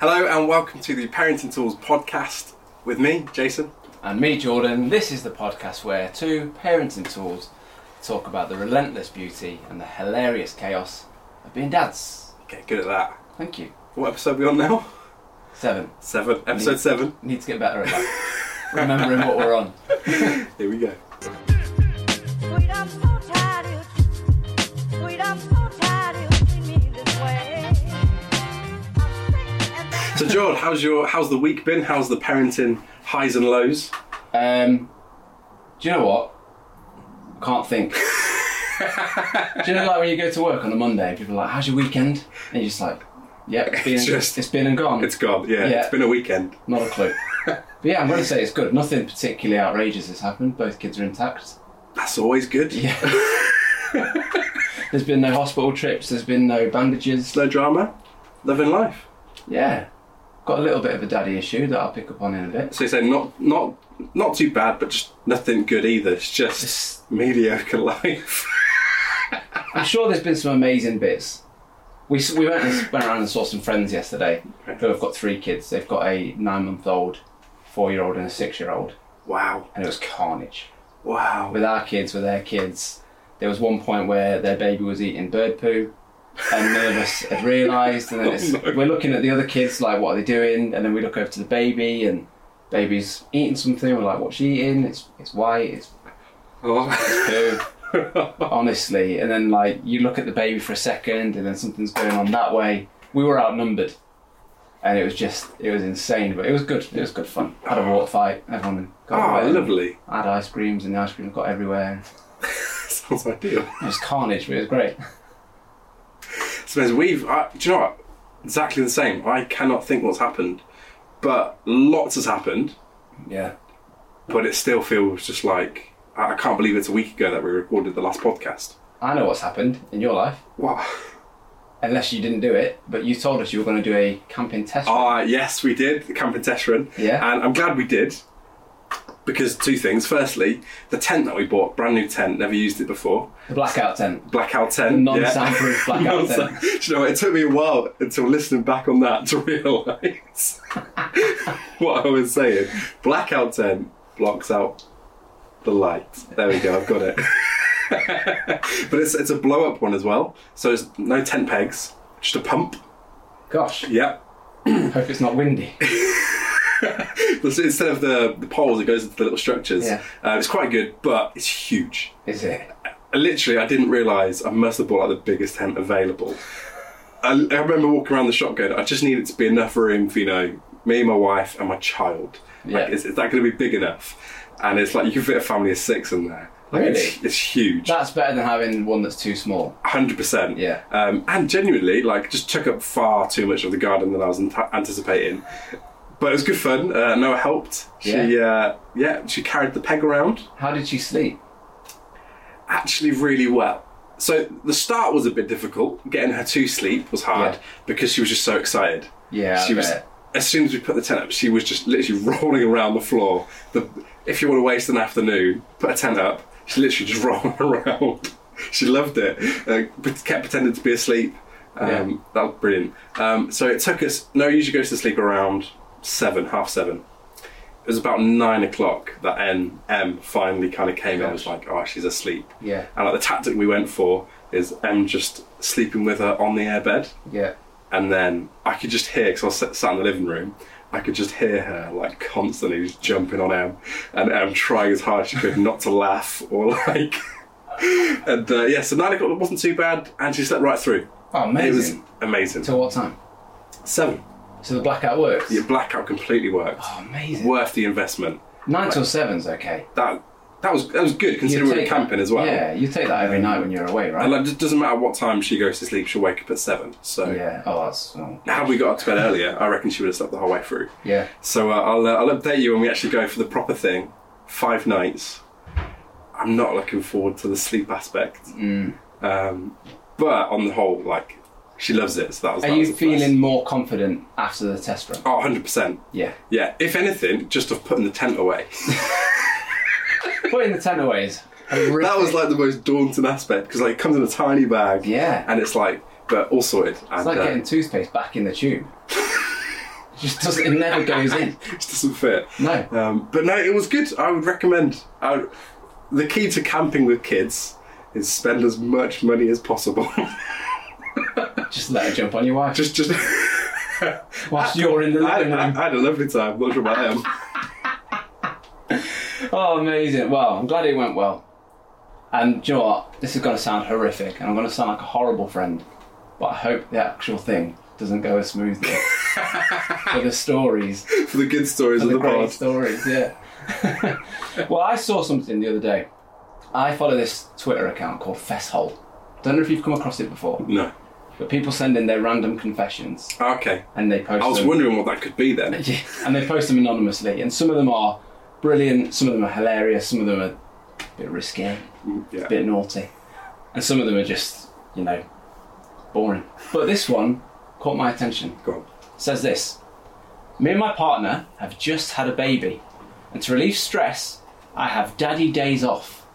Hello and welcome to the Parenting Tools podcast with me, Jason. And me, Jordan. This is the podcast where two parenting tools talk about the relentless beauty and the hilarious chaos of being dads. Okay, good at that. Thank you. What episode are we on now? Seven. Seven. Episode Need- seven. Need to get better at that. Remembering what we're on. Here we go. George, how's your how's the week been? How's the parenting highs and lows? Um, do you know what? I Can't think. do you know like when you go to work on a Monday, people are like, "How's your weekend?" And you're just like, "Yeah, it's been, It's just- it's been and gone." It's gone. Yeah, Yeah. it's been a weekend. Not a clue. but yeah, I'm going to say it's good. Nothing particularly outrageous has happened. Both kids are intact. That's always good. Yeah. there's been no hospital trips. There's been no bandages. No drama. Living life. Yeah. Got a little bit of a daddy issue that I'll pick up on in a bit. So you say not not not too bad, but just nothing good either. It's just Just- mediocre life. I'm sure there's been some amazing bits. We, we went, and, went around and saw some friends yesterday who have got three kids. They've got a nine month old, four year old, and a six year old. Wow. And it was carnage. Wow. with our kids, with their kids, there was one point where their baby was eating bird poo, and none of us had realised. And then oh it's, Oh, no. we're looking at the other kids, like, what are they doing? And then we look over to the baby, and baby's eating something. We're like, what's she eating? It's it's white. It's Oh. poo. Honestly, and then like you look at the baby for a second, and then something's going on that way. We were outnumbered. And it was just, it was insane, but it was good. It was good fun. Had a water fight. Everyone got Oh, lovely. Had ice creams, and the ice cream got everywhere. Sounds ideal. It was carnage, but it was great. We've, uh, do you know what? Exactly the same. I cannot think what's happened, but lots has happened. Yeah. But it still feels just like I can't believe it's a week ago that we recorded the last podcast. I know what's happened in your life, Wow. unless you didn't do it, but you told us you were going to do a camping test. run. Ah, yes, we did the camping test run. Yeah. and I'm glad we did because two things. Firstly, the tent that we bought, brand new tent, never used it before. the blackout tent. Blackout tent, The non-soundproof yeah. blackout tent. Do you know, what? it took me a while until listening back on that to realise what I was saying. Blackout tent blocks out the light. There we go. I've got it. but it's it's a blow up one as well. So it's no tent pegs, just a pump. Gosh, Yep. hope it's not windy. So instead of the, the poles, it goes into the little structures. Yeah. Uh, it's quite good, but it's huge. Is it? Literally, I didn't realise I must have bought like the biggest tent available. I, I remember walking around the shop going, I just need it to be enough room for, you know, me, my wife, and my child. Like, Yeah. is, is that going to be big enough? And it's like, you can fit a family of six in there. Like, It's, Really? it's huge. That's better than having one that's too small. 100%. Yeah. Um, and genuinely, like, just took up far too much of the garden than I was anta- anticipating. But it was good fun. Uh, Noah helped. She, uh, yeah, she carried the peg around How did she sleep? actually really well. So the start was a bit difficult. Getting her to sleep was hard Yeah. because she was just so excited. Yeah, she I was. bet. As soon as we put the tent up, she was just literally rolling around the floor. The, if you want to waste an afternoon, put a tent up. She literally just rolling around. She loved it. Uh, but kept pretending to be asleep. Um, Yeah. That was brilliant. Um, so it took us. Noah, usually goes to sleep around seven, half seven. It was about nine o'clock that N M finally kind of came in. and was like, oh, she's asleep. Yeah, And like the tactic we went for is M just sleeping with her on the airbed, yeah. and then I could just hear because I was sat in the living room. I could just hear her like constantly just jumping on M, and M trying as hard as she could not to laugh or like. and uh, yeah, so nine o'clock wasn't too bad, and she slept right through. Oh, amazing! It was amazing. amazing. Till what time? Seven. So the blackout works. The blackout completely worked. Oh, amazing. Worth the investment. Nine till seven's okay. That that was that was good considering we were camping that- as well. Yeah, you take that every night when you're away, right? And like, it doesn't matter what time she goes to sleep, she'll wake up at seven. So yeah. Oh, that's. Oh. had we got up to bed earlier, I reckon she would have slept the whole way through. Yeah. So uh, I'll uh, I'll update you when we actually go for the proper thing. Five nights. I'm not looking forward to the sleep aspect. Mm. Um, but on the whole, like she loves it. So that was. Are that you was a plus. feeling more confident after the test run? Oh, 100 percent. Yeah. Yeah. If anything, just of putting the tent away. Putting the tent away is horrific. that was like the most daunting aspect because like it comes in a tiny bag. Yeah. And it's like, but all sorted. And, It's like uh, getting toothpaste back in the tube. It just doesn't. It never goes in. It just doesn't fit. No. Um, but no, it was good. I would recommend. I would- the key to camping with kids is spend as much money as possible. Just let her jump on your wife. just, just. whilst you're in the I, living I, room. I had a lovely time. Not sure about them. Oh, amazing. Well, I'm glad it went well. And do you know what? This is going to sound horrific, and I'm going to sound like a horrible friend, but I hope the actual thing doesn't go as smoothly. For the stories, For the good stories of the the great pod. stories, yeah. well, I saw something the other day. I follow this Twitter account called Fesshole. Don't know if you've come across it before, No. But people send in their random confessions Okay. and they post I was them. wondering what that could be then. Yeah, and they post them anonymously, and some of them are brilliant, some of them are hilarious, some of them are a bit risky, mm, Yeah. a bit naughty, and some of them are just, you know, boring. But this one caught my attention. Go on. It says this Me and my partner have just had a baby, and to relieve stress, I have daddy days off,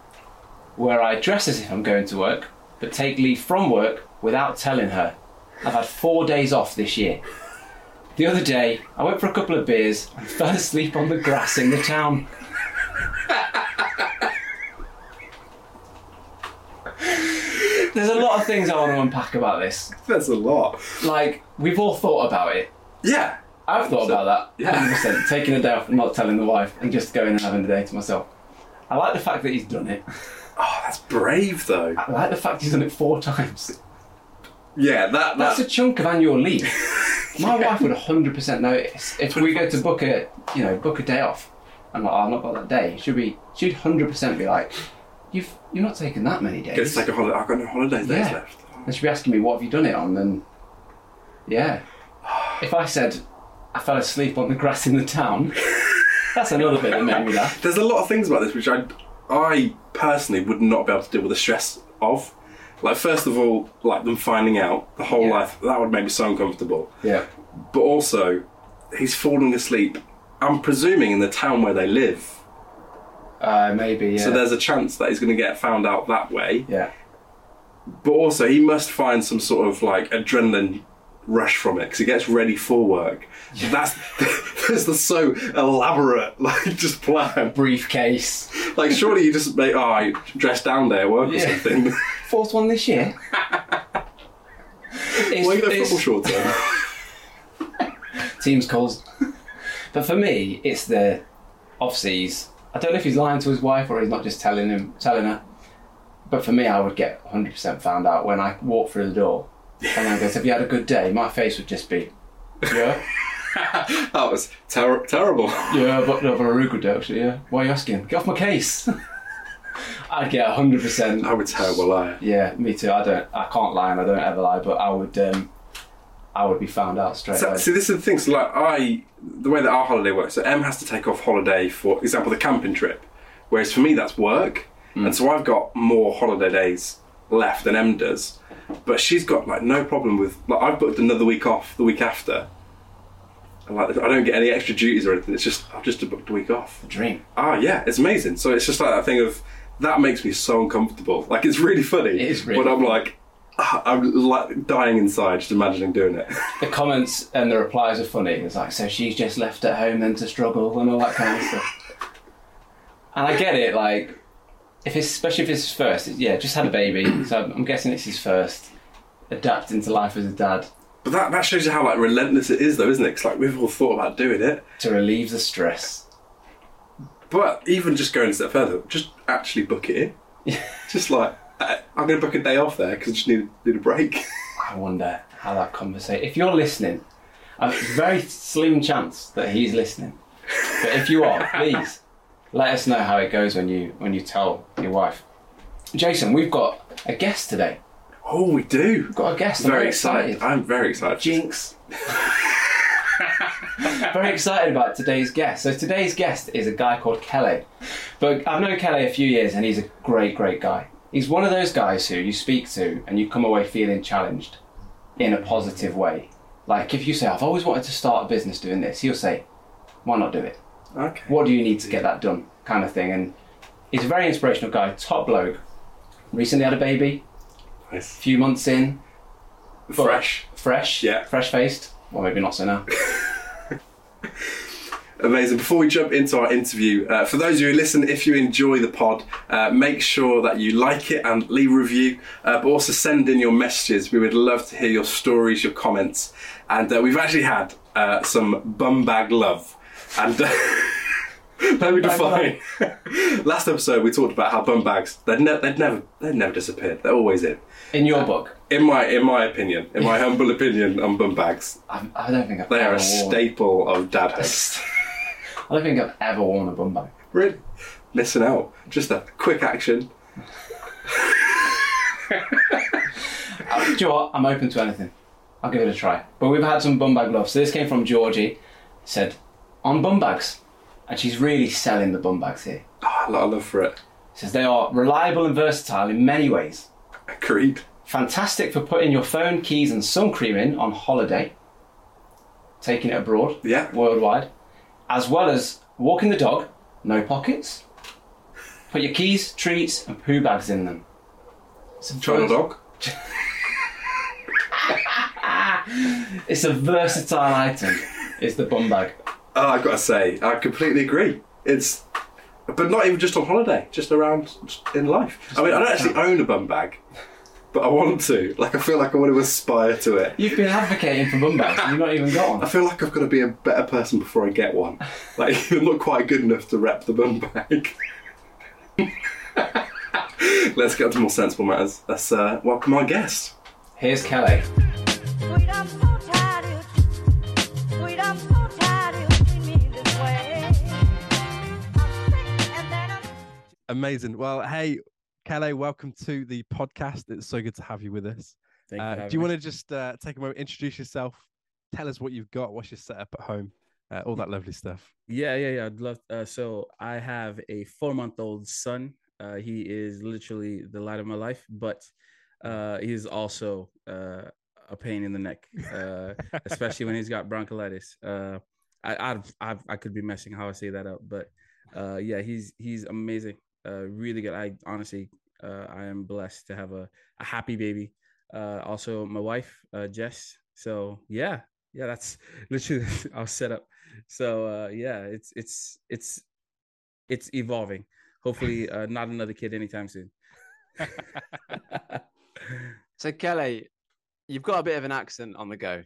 where I dress as if I'm going to work, but take leave from work without telling her. I've had four days off this year. The other day, I went for a couple of beers and fell asleep on the grass in the town. There's a lot of things I want to unpack about this. That's a lot. Like, we've all thought about it. Yeah. I've thought about that. Yeah. 100%. Taking a day off and not telling the wife and just going and having a day to myself. I like the fact that he's done it. Oh, that's brave though. I like the fact he's done it four times. Yeah, that That's a chunk of annual leave. My wife would 100% notice if we go to book a, you know, book a day off. I'm like, oh, I've not got that day. She'd be, she'd 100% be like, you've, you're not taking that many days. to take a holiday. I've got no holidays days Yeah. left. And she'd be asking me, what have you done it on? And yeah, if I said I fell asleep on the grass in the town, that's another bit that made me laugh. There's a lot of things about this which I, I personally would not be able to deal with the stress of. Like first of all, like them finding out the whole Yeah. life that would make me so uncomfortable. Yeah. But also, he's falling asleep. I'm presuming in the town where they live. Uh, maybe, yeah. So there's a chance that he's going to get found out that way. yeah. But also, he must find some sort of like adrenaline rush from it because he gets ready for work. That's that's the so elaborate like just plan. Briefcase. Like surely you just make oh you dress down there work or something. Fourth one this year. it's, Why you got it's- football shorts on? Teams calls. But for me, it's the obviously he's I don't know if he's lying to his wife or he's not just telling him telling her. But for me, I would get 100% found out when I walk through the door. And then goes, "Have you had a good day?" My face would just be, "Yeah, That was ter- terrible. yeah, but no, but a really good day actually. Yeah, why are you asking? Get off my case." I'd get 100%. I'm a terrible liar. Yeah, me too. I don't. I can't lie, and I don't ever lie. But I would. Um, I would be found out straight So, away. see, this is the thing. So, like, I, the way that our holiday works, so M has to take off holiday for example, the camping trip, whereas for me that's work, and so I've got more holiday days left than M does, but she's got like no problem with like I've booked another week off the week after. And, like, I don't get any extra duties or anything. It's just I've just booked a week off. A Dream. Ah, yeah, it's amazing. So it's just like that thing of that makes me so uncomfortable. Like it's really funny. It is really But I'm like, ah, I'm like dying inside just imagining doing it. The comments and the replies are funny. It's like, so she's just left at home then to struggle and all that kind of stuff. And I get it. Like, if it's especially if it's his first, it- yeah, just had a baby. So I'm guessing it's his first. Adapting to life as a dad But that, that shows you how like relentless it is, though, isn't it? Because like we've all thought about doing it, to relieve the stress. but even just going a step further, just actually book it in. just like I- I'm going to book a day off there because I just need need a break. I wonder how that conversation. If you're listening, a very slim chance that he's listening. But if you are, please let us know how it goes when you when you tell your wife. Jason, we've got a guest today. oh, we do. We've got a guest. I'm Very excited. I'm very excited. Jinx. Very excited about today's guest. So today's guest is a guy called Kelly. But I've known Kelly a few years and he's a great, great guy. He's one of those guys who you speak to and you come away feeling challenged in a positive way. Like if you say, I've always wanted to start a business doing this, he'll say, Why not do it? Okay. What do you need to get that done? Kind of thing. And he's a very inspirational guy, top bloke. Recently had a baby, Nice. a few months in, Fresh. fresh, Yeah. fresh faced. Well, maybe not so now. Amazing. Before we jump into our interview, uh, for those of you who listen, if you enjoy the pod, uh, make sure that you like it and leave a review, uh, but also send in your messages. We would love to hear your stories, your comments. And uh, we've actually had uh, some bum bag love. And let me define. Last episode, we talked about how bum bags, they'd, ne- they'd, never, they'd never disappeared. They're always in. In your book, In my, in my opinion, in my humble opinion on bum bags, I, I don't think I've they are ever a worn. staple of dadhood. I don't think I've ever worn a bum bag. Really? Missing out. Just a quick action. Uh, do you know what? I'm open to anything. I'll give it a try. But we've had some bum bag love. So this came from Georgie. Said on bum bags, and she's really selling the bum bags here. Ah, oh, a lot of love for it. Says they are reliable and versatile in many ways. Agreed. Fantastic for putting your phone, keys, and sun cream in on holiday, taking it abroad, Yeah. worldwide, as well as walking the dog, no pockets. Put your keys, treats, and poo bags in them. It's a China dog. It's a versatile item. It's the bum bag. Oh, I've got to say, I completely agree. It's, but not even just on holiday, just around in life. I mean, I don't actually own a bum bag, but I want to. Like, I feel like I want to aspire to it. You've been advocating for bum bags, and you've not even got one. I feel like I've got to be a better person before I get one. Like, I'm not quite good enough to rep the bum bag. Let's get to more sensible matters. Let's uh, welcome our guest. Here's Kelly. Sweet, Amazing. Well, hey, Kelly, welcome to the podcast. It's so good to have you with us. Thank. Uh, do you want to just uh, take a moment, introduce yourself, tell us what you've got, what's your setup at home, uh, all that lovely stuff. Yeah, yeah, yeah. I'd love. Uh, so I have a four-month-old son. Uh, he is literally the light of my life, but uh, he is also uh, a pain in the neck, uh, especially when he's got bronchiolitis. Uh, I, I've, I've, I could be messing how I say that up, but uh, yeah, he's he's amazing. Uh, really good. I honestly, uh, I am blessed to have a, a happy baby. Uh, also, my wife, uh, Jess. So yeah, yeah, that's literally our setup. So uh, yeah, it's it's it's it's evolving. Hopefully, uh, not another kid anytime soon. So Kelly, you've got a bit of an accent on the go.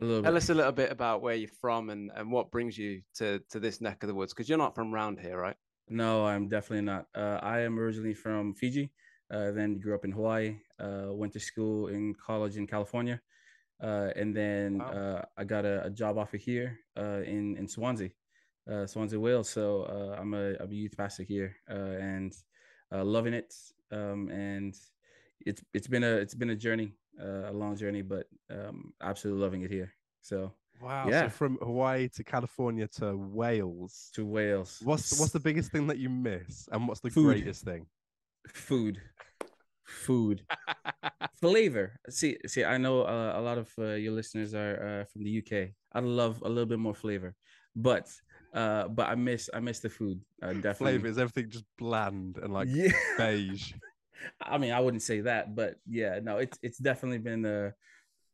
a little Tell bit. us a little bit about where you're from and, and what brings you to, to this neck of the woods because you're not from round here, right? No, I'm definitely not. Uh, I am originally from Fiji. Uh, then grew up in Hawaii. Uh, went to school in college in California, uh, and then Wow. uh, I got a, a job offer here uh, in in Swansea, uh, Swansea, Wales. So uh, I'm a I'm a youth pastor here, uh, and uh, loving it. Um, and it's it's been a it's been a journey, uh, a long journey, but um, absolutely loving it here. So Wow. Yeah. So from Hawaii to California to Wales. to Wales. What's what's the biggest thing that you miss, and what's the Food. greatest thing? food food flavor see see i know uh, a lot of uh, your listeners are uh, from the uk I'd love a little bit more flavor but uh but i miss i miss the food uh, definitely Flavor is everything just bland and like yeah beige. i mean i wouldn't say that but yeah no it's it's definitely been uh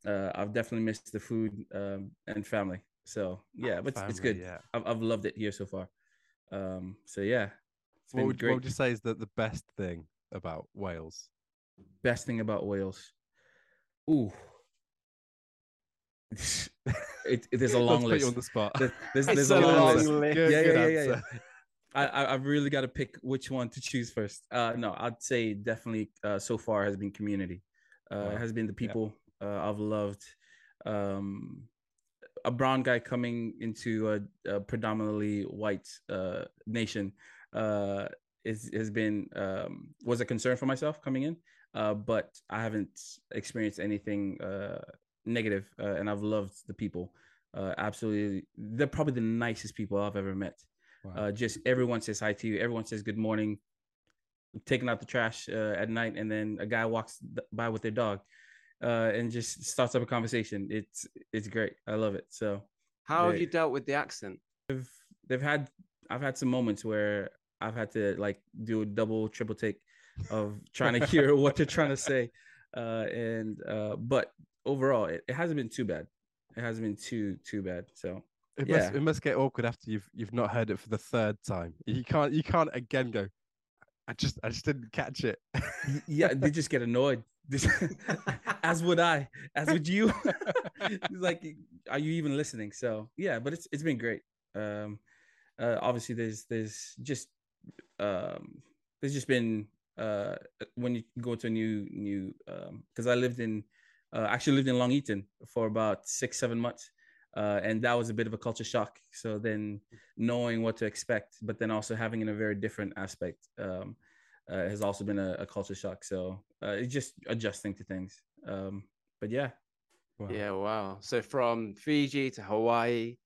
uh i've definitely missed the food um and family so yeah but it's, it's good Yeah. I've, I've loved it here so far um so yeah it's What been would, great what would you say is the, the best thing about Wales? best thing about Wales? Ooh, it, it there's a long Let's put list. you on the spot. There- There's, there's a a long, list. list. Good- Yeah, good yeah, yeah, yeah, answer. I, I I've really got to pick which one to choose first. Uh, no, I'd say definitely uh, so far has been community. Uh, Wow. has been the Yeah. people uh, I've loved. Um, a brown guy coming into a, a predominantly white uh, nation uh, is has been um, was a concern for myself coming in, uh, but I haven't experienced anything uh, negative, uh, and I've loved the people. Uh, absolutely, they're probably the nicest people I've ever met. Wow. Uh, just everyone says hi to you. Everyone says good morning. Taking out the trash uh, at night, and then a guy walks by with their dog, uh, and just starts up a conversation. It's it's great. I love it. So How have you dealt with the accent? they've had I've had some moments where I've had to like do a double, triple take of trying to hear what they're trying to say, uh, and uh, but overall, it, it hasn't been too bad. It hasn't been too too bad. So It must Yeah. it must get awkward after you've you've not heard it for the third time. You can't you can't again go. I just I just didn't catch it. Y- yeah, they just get annoyed. This- as would I, as would you. it's like, are you even listening? So yeah, but it's it's been great. Um, uh, obviously, there's there's just um, there's just been uh when you go to a new new um because I lived in uh, actually lived in Long Eaton for about six seven months. Uh, and that was a bit of a culture shock. So then knowing what to expect, but then also having in a very different aspect. Um, uh, has also been a, a culture shock. So uh, it's just adjusting to things. Um, but yeah, Wow. Yeah, wow. So from Fiji to Hawaii,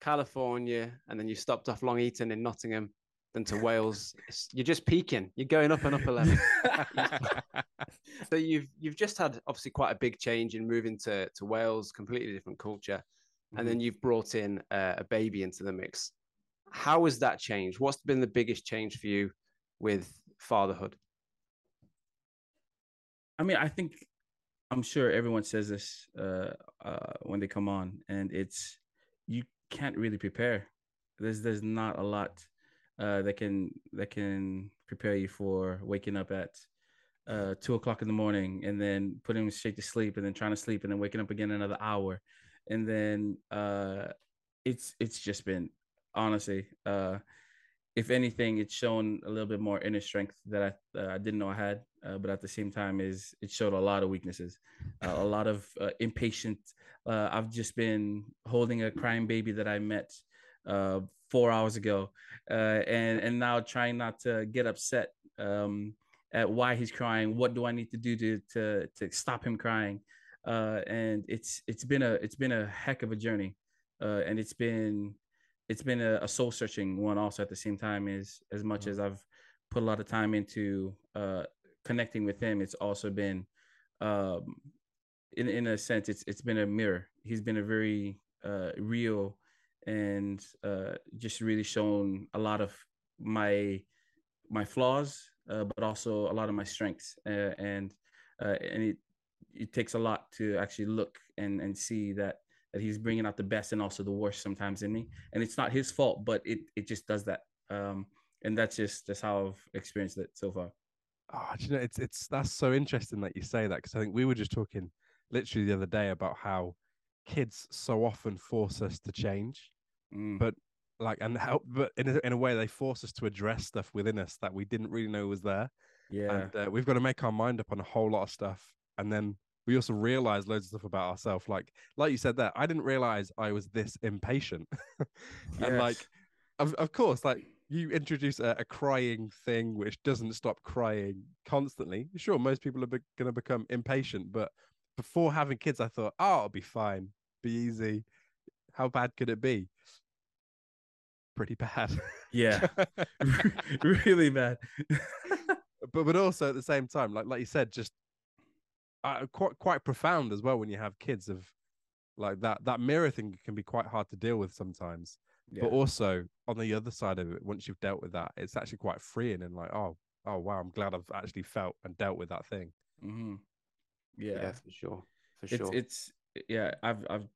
California, and then you stopped off Long Eaton in Nottingham, then to Wales. You're just peaking. You're going up and up a level. so you've you've just had obviously quite a big change in moving to to Wales, completely different culture, and then you've brought in uh, a baby into the mix. How has that changed? What's been the biggest change for you with fatherhood? I mean, I think I'm sure everyone says this uh, uh, when they come on, and it's you can't really prepare. There's there's not a lot uh, that can that can prepare you for waking up at uh, two o'clock in the morning and then putting straight to sleep and then trying to sleep and then waking up again another hour, and then uh, it's it's just been honestly. Uh, if anything, it's shown a little bit more inner strength that I uh, I didn't know I had, uh, but at the same time, is it showed a lot of weaknesses, uh, a lot of uh, impatient. Uh, I've just been holding a crying baby that I met uh, four hours ago, and and now trying not to get upset um, at why he's crying. What do I need to do to to to stop him crying? And it's it's been a it's been a heck of a journey, and it's been it's been a, a soul searching one also at the same time as as much as I've put a lot of time into uh connecting with him it's also been um in in a sense it's it's been a mirror. He's been a very uh real and uh just really shown a lot of my my flaws uh, but also a lot of my strengths uh, and uh and it it takes a lot to actually look and and see that that he's bringing out the best and also the worst sometimes in me. And it's not his fault but it it just does that. Um and that's just that's how i've experienced it so far. Oh, you know, it's it's that's so interesting that you say that because I think we were just talking literally the other day about how kids so often force us to change, Mm, but like and help, but in a, in a way they force us to address stuff within us that we didn't really know was there, yeah. and uh, we've got to make our mind up on a whole lot of stuff, and then we also realize loads of stuff about ourselves. Like like you said there, I didn't realize I was this impatient, and like of, of course, like you introduce a, a crying thing which doesn't stop crying constantly. Sure, most people are be- going to become impatient, but before having kids, I thought, oh, it'll be fine, be easy. How bad could it be? Pretty bad. yeah really bad but but also at the same time, like like you said, just uh, quite quite profound as well when you have kids. Of like that that mirror thing can be quite hard to deal with sometimes. yeah. but also on the other side of it once you've dealt with that it's actually quite freeing and like oh oh wow i'm glad i've actually felt and dealt with that thing hmm Yeah, yeah, for sure. For it's sure. it's yeah i've i've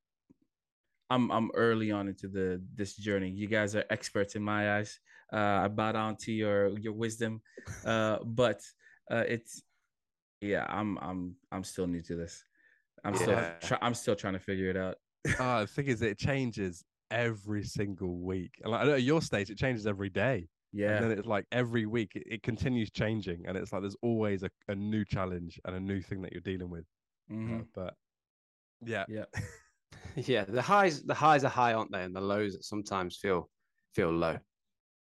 i'm i'm early on into the this journey you guys are experts in my eyes uh i bow down to your your wisdom uh but uh it's yeah i'm i'm i'm still new to this. I'm still Yeah. try, i'm still trying to figure it out. Ah, the thing is it changes every single week. And like I know at your stage it changes every day. Yeah. and then it's like every week it, it continues changing. And it's like there's always a, a new challenge and a new thing that you're dealing with. Uh, Mhm. but yeah. Yeah. Yeah, the highs the highs are high, aren't they? And the lows sometimes feel feel low.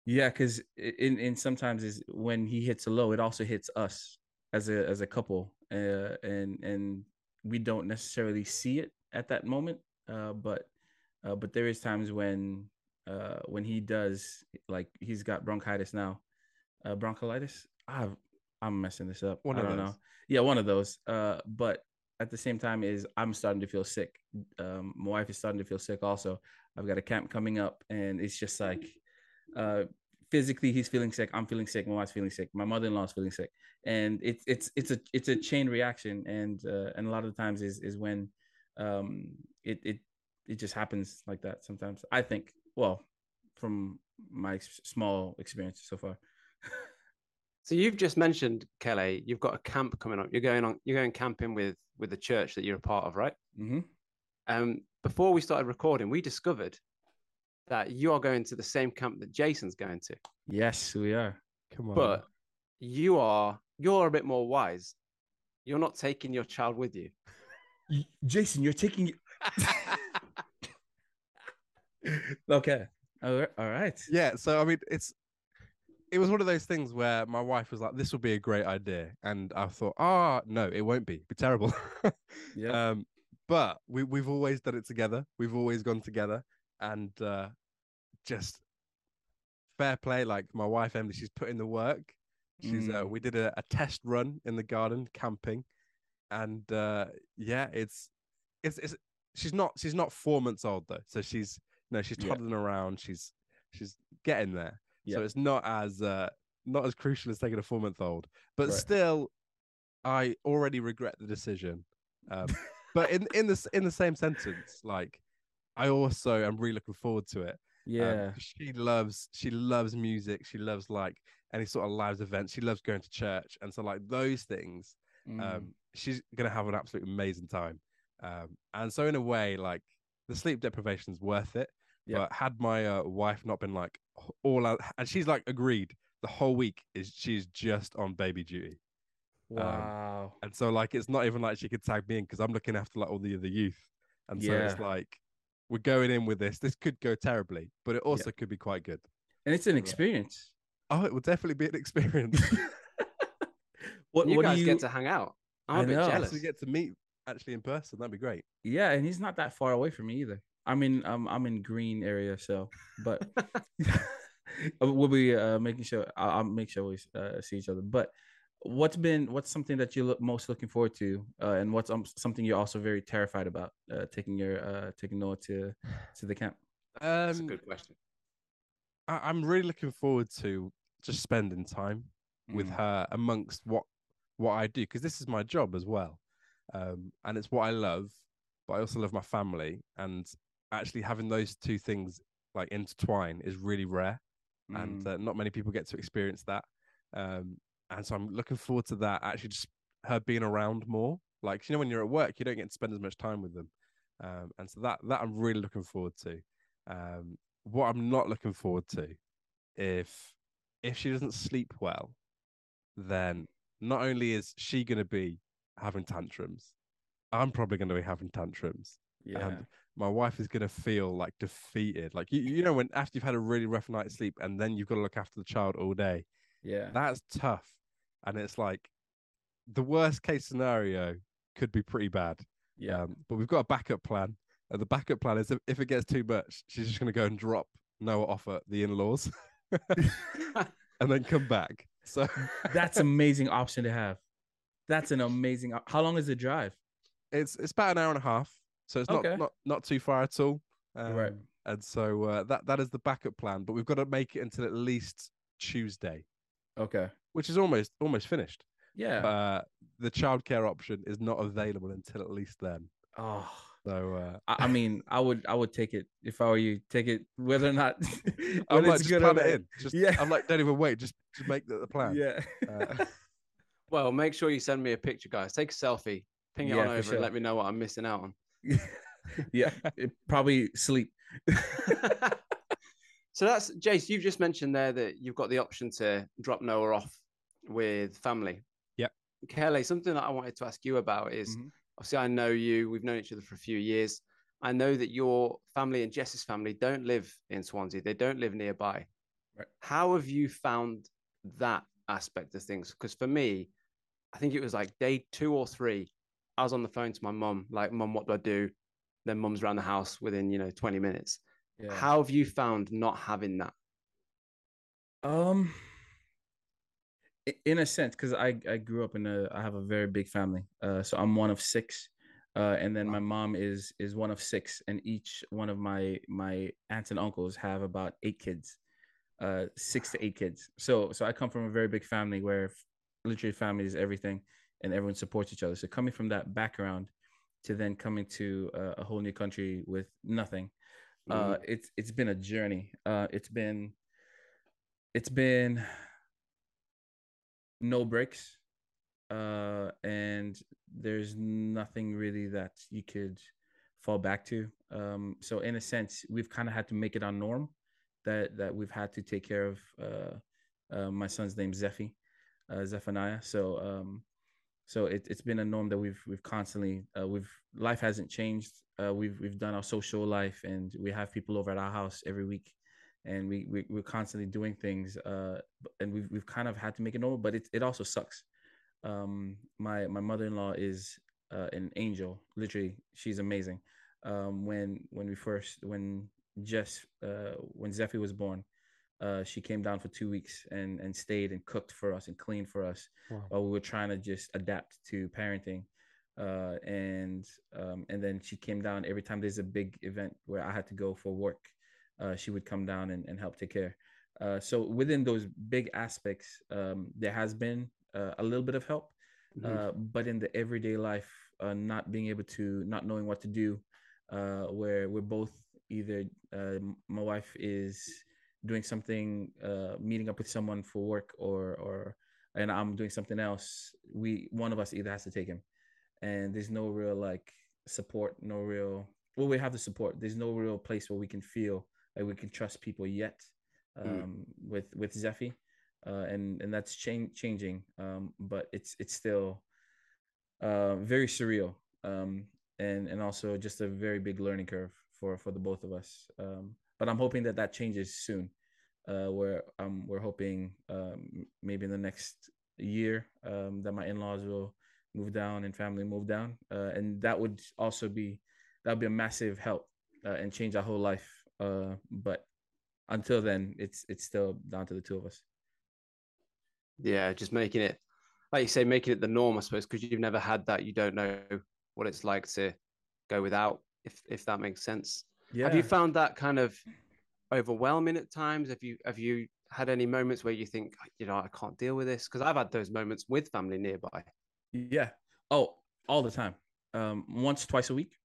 Yeah, because in in sometimes is when he hits a low, it also hits us as a as a couple, uh, and and we don't necessarily see it at that moment. Uh, but uh, but there is times when uh when he does like he's got bronchitis now, uh, bronchitis. I've, I'm messing this up. One I of don't those. know. Yeah, one of those. Uh, but at the same time, is I'm starting to feel sick. Um, my wife is starting to feel sick also. I've got a camp coming up, and it's just like uh physically he's feeling sick i'm feeling sick my wife's feeling sick my mother-in-law's feeling sick and it's it's it's a it's a chain reaction and uh, and a lot of the times is is when um it it it just happens like that sometimes. I think. Well, from my small experience so far. So you've just mentioned Kelly. You've got a camp coming up. You're going on. You're going camping with with the church that you're a part of, right? hmm Um, before we started recording, we discovered that you are going to the same camp that Jason's going to, Yes, we are. Come on. but you are you're a bit more wise. You're not taking your child with you. Y- Jason, you're taking. okay. All right. All right. yeah, so I mean, it's it was one of those things where my wife was like, "This will be a great idea," and I thought, "Ah, no, it won't be. It'd be terrible." Yeah. Um, but we we've always done it together. We've always gone together, and uh, just fair play. Like my wife Emily, she's put in the work. She's uh, Mm. we did a, a test run in the garden camping, and uh, yeah, it's it's it's she's not she's not four months old though, so she's no she's Yeah. toddling around. She's she's getting there. So it's not as uh, not as crucial as taking a four month old, but Right. still, I already regret the decision. Um, but in in this in the same sentence, like I also am really looking forward to it. Um, Yeah. she loves she loves music. She loves like any sort of live events. She loves going to church, and so like those things, Mm. um, she's gonna have an absolute amazing time. Um, and so in a way, like the sleep deprivation is worth it. Yeah. But had my uh, wife not been like all out, and she's like agreed the whole week is she's just on baby duty. wow. And so like it's not even like she could tag me in because I'm looking after like all the other youth. And so it's like we're going in with this. This could go terribly, but it also could be quite good. and it's an experience. Oh, it will definitely be an experience. What you what guys do you get to hang out. I'm a I bit know. jealous. We get to meet actually in person, that'd be great. Yeah, and he's not that far away from me either. I'm in um I'm in green area, so but we'll be uh, making sure I'll, I'll make sure we uh, see each other. But what's been what's something that you look most looking forward to, uh, and what's um, something you're also very terrified about uh, taking your uh, taking Noah to to the camp? That's a Um, good question. I- I'm really looking forward to just spending time with Mm. her amongst what what I do because this is my job as well, um, and it's what I love. But I also love my family, and actually having those two things like intertwine is really rare, and Mm. uh, not many people get to experience that. Um, and so I'm looking forward to that. Actually, just her being around more. Like you know, when you're at work, you don't get to spend as much time with them, um, and so that that I'm really looking forward to. Um, what I'm not looking forward to, if if she doesn't sleep well, then not only is she going to be having tantrums, I'm probably going to be having tantrums. yeah, And my wife is going to feel like defeated. Like you, you know, when after you've had a really rough night's sleep and then you've got to look after the child all day, yeah, that's tough. And it's like the worst case scenario could be pretty bad. yeah. Um, but we've got a backup plan. And the backup plan is if, it gets too much, she's just going to go and drop Noah off at the in laws and then come back. So That's an amazing option to have. That's an amazing. op- How long is the drive? it's it's about an hour and a half. So it's not Okay. not, not too far at all. Right. Um, And so uh, that that is the backup plan. But we've got to make it until at least Tuesday, Okay. which is almost almost finished. Yeah. Uh, the childcare option is not available until at least then. oh. So uh, I, I mean, I would, I would take it if I were you. Take it whether or not. I'm like, just plan it in. Just, Yeah. I'm like, don't even wait. Just just make the, the plan. Yeah. Uh, Well, make sure you send me a picture, guys. Take a selfie, ping it Yeah, on over, sure. and let me know what I'm missing out on. yeah. It- probably sleep. So that's Jace. You've just mentioned there that you've got the option to drop Noah off with family. Yep. Kelly, something that I wanted to ask you about is Mhm. obviously I know you. We've known each other for a few years. I know that your family and Jess's family don't live in Swansea. They don't live nearby. Right. How have you found that aspect of things? Because for me, I think it was like day two or three. I was on the phone to my mum, like, "Mum, what do I do?" Then mum's around the house within you know twenty minutes. Yeah. How have you found not having that? Um, in a sense, because I I grew up in a I have a very big family. Uh, so I'm one of six, uh, and then my mom is is one of six, and each one of my my aunts and uncles have about eight kids, uh, six to eight kids. So so I come from a very big family where literally family is everything, and everyone supports each other. So coming from that background, to then coming to a, a whole new country with nothing. Uh, it's it's been a journey. Uh, it's been it's been no breaks, uh, and there's nothing really that you could fall back to. Um, so in a sense, we've kind of had to make it our norm that that we've had to take care of. Uh, uh, my son's name Zephy, uh, Zephaniah. So um, so it, it's been a norm that we've we've constantly uh, we've life hasn't changed. Uh, we've we've done our social life and we have people over at our house every week, and we, we we're constantly doing things. Uh, and we've we've kind of had to make it normal, but it it also sucks. Um, my my mother in law is uh, an angel. Literally, she's amazing. Um, when when we first when Jess uh, when Zephy was born, uh, she came down for two weeks and and stayed and cooked for us and cleaned for us Wow. while we were trying to just adapt to parenting. Uh, and um, and then she came down every time there's a big event where I had to go for work. Uh, she would come down and, and help take care. Uh, so within those big aspects, um, there has been uh, a little bit of help, uh, but in the everyday life, uh, not being able to, not knowing what to do, uh, where we're both either uh, my wife is doing something, uh, meeting up with someone for work, or or and I'm doing something else. We one of us either has to take him, and there's no real like support, no real. Well, we have the support. There's no real place where we can feel like we can trust people yet. Um, Mm. with with Zephy, uh, and and that's change, changing. Um, but it's it's still uh, very surreal, um, and and also just a very big learning curve for for the both of us. Um, but I'm hoping that that changes soon. Uh, where um, we're hoping um, maybe in the next year um, that my in-laws will move down and family move down, uh, and that would also be that would be a massive help uh, and change our whole life. Uh, but until then, it's it's still down to the two of us. Yeah, just making it, like you say, making it the norm, I suppose, because you've never had that. You don't know what it's like to go without, if if that makes sense. Yeah. Have you found that kind of overwhelming at times? Have you have you had any moments where you think, you know, I can't deal with this? Because I've had those moments with family nearby. Yeah. Oh, all the time. Um, once, twice a week.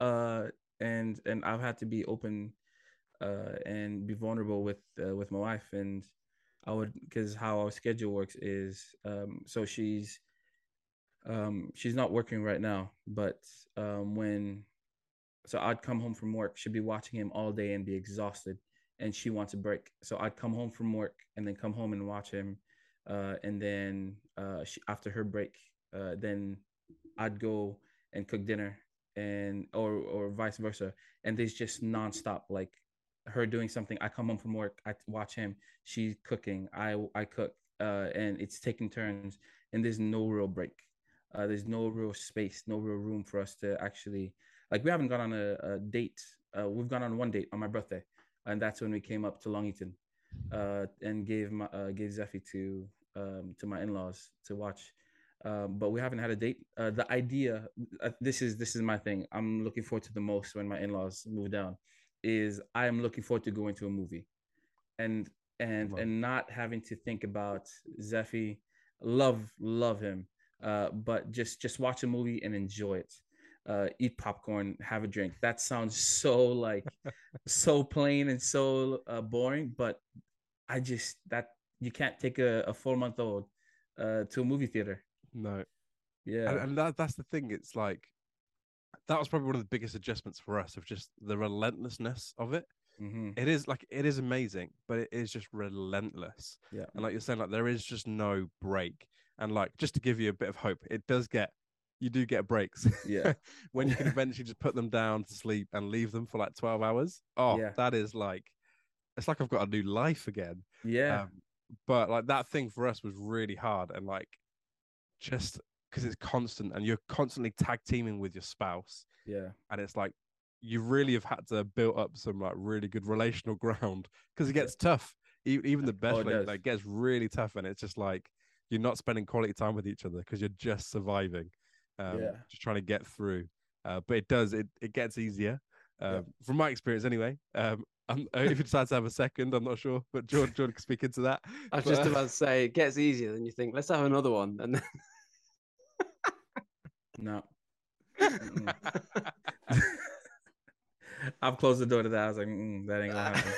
Uh, and and I've had to be open, uh, and be vulnerable with uh, with my wife. And I would because how our schedule works is um, so she's um she's not working right now, but um when so I'd come home from work, she'd be watching him all day and be exhausted, and she wants a break. So I'd come home from work and then come home and watch him, uh, and then uh, she, after her break, uh, then I'd go and cook dinner, and or or vice versa. And there's just nonstop like her doing something. I come home from work, I watch him. She's cooking. I I cook, uh, and it's taking turns. And there's no real break. Uh, there's no real space, no real room for us to actually like. We haven't gone on a, a date. Uh, we've gone on one date on my birthday, and that's when we came up to Long Eaton, uh, and gave my uh, gave Zephy to um, to my in-laws to watch. Um, but we haven't had a date. Uh, the idea, uh, this is this is my thing. I'm looking forward to the most when my in-laws move down, is I am looking forward to going to a movie, and and and not having to think about Zephy. Love love him, uh, but just just watch a movie and enjoy it. Uh, eat popcorn, have a drink. That sounds so like so plain and so uh, boring, but I just that you can't take a, a four month old uh, to a movie theater. No. Yeah, And, and that, that's the thing. It's like that was probably one of the biggest adjustments for us of just the relentlessness of it. hmm It is like it is amazing, but it is just relentless. yeah, And like you're saying, like there is just no break. And like just to give you a bit of hope, it does get you do get breaks. Yeah. when you can eventually just put them down to sleep and leave them for like 12 hours. Oh, Yeah. that is like it's like I've got a new life again. yeah, Um, but like that thing for us was really hard and like just because it's constant and you're constantly tag teaming with your spouse yeah, and it's like you really have had to build up some like really good relational ground because it gets tough E- even the best Oh, it like gets really tough and it's just like you're not spending quality time with each other because you're just surviving um Yeah. just trying to get through uh, but it does it it gets easier um, Yeah. from my experience anyway um I'm, if you decide to have a second i'm not sure but Jordan, Jordan can speak into that I was But, just uh, about to say it gets easier, than you think, let's have another one. And then no. I've closed the door to that. I was like, mm, that ain't gonna happen.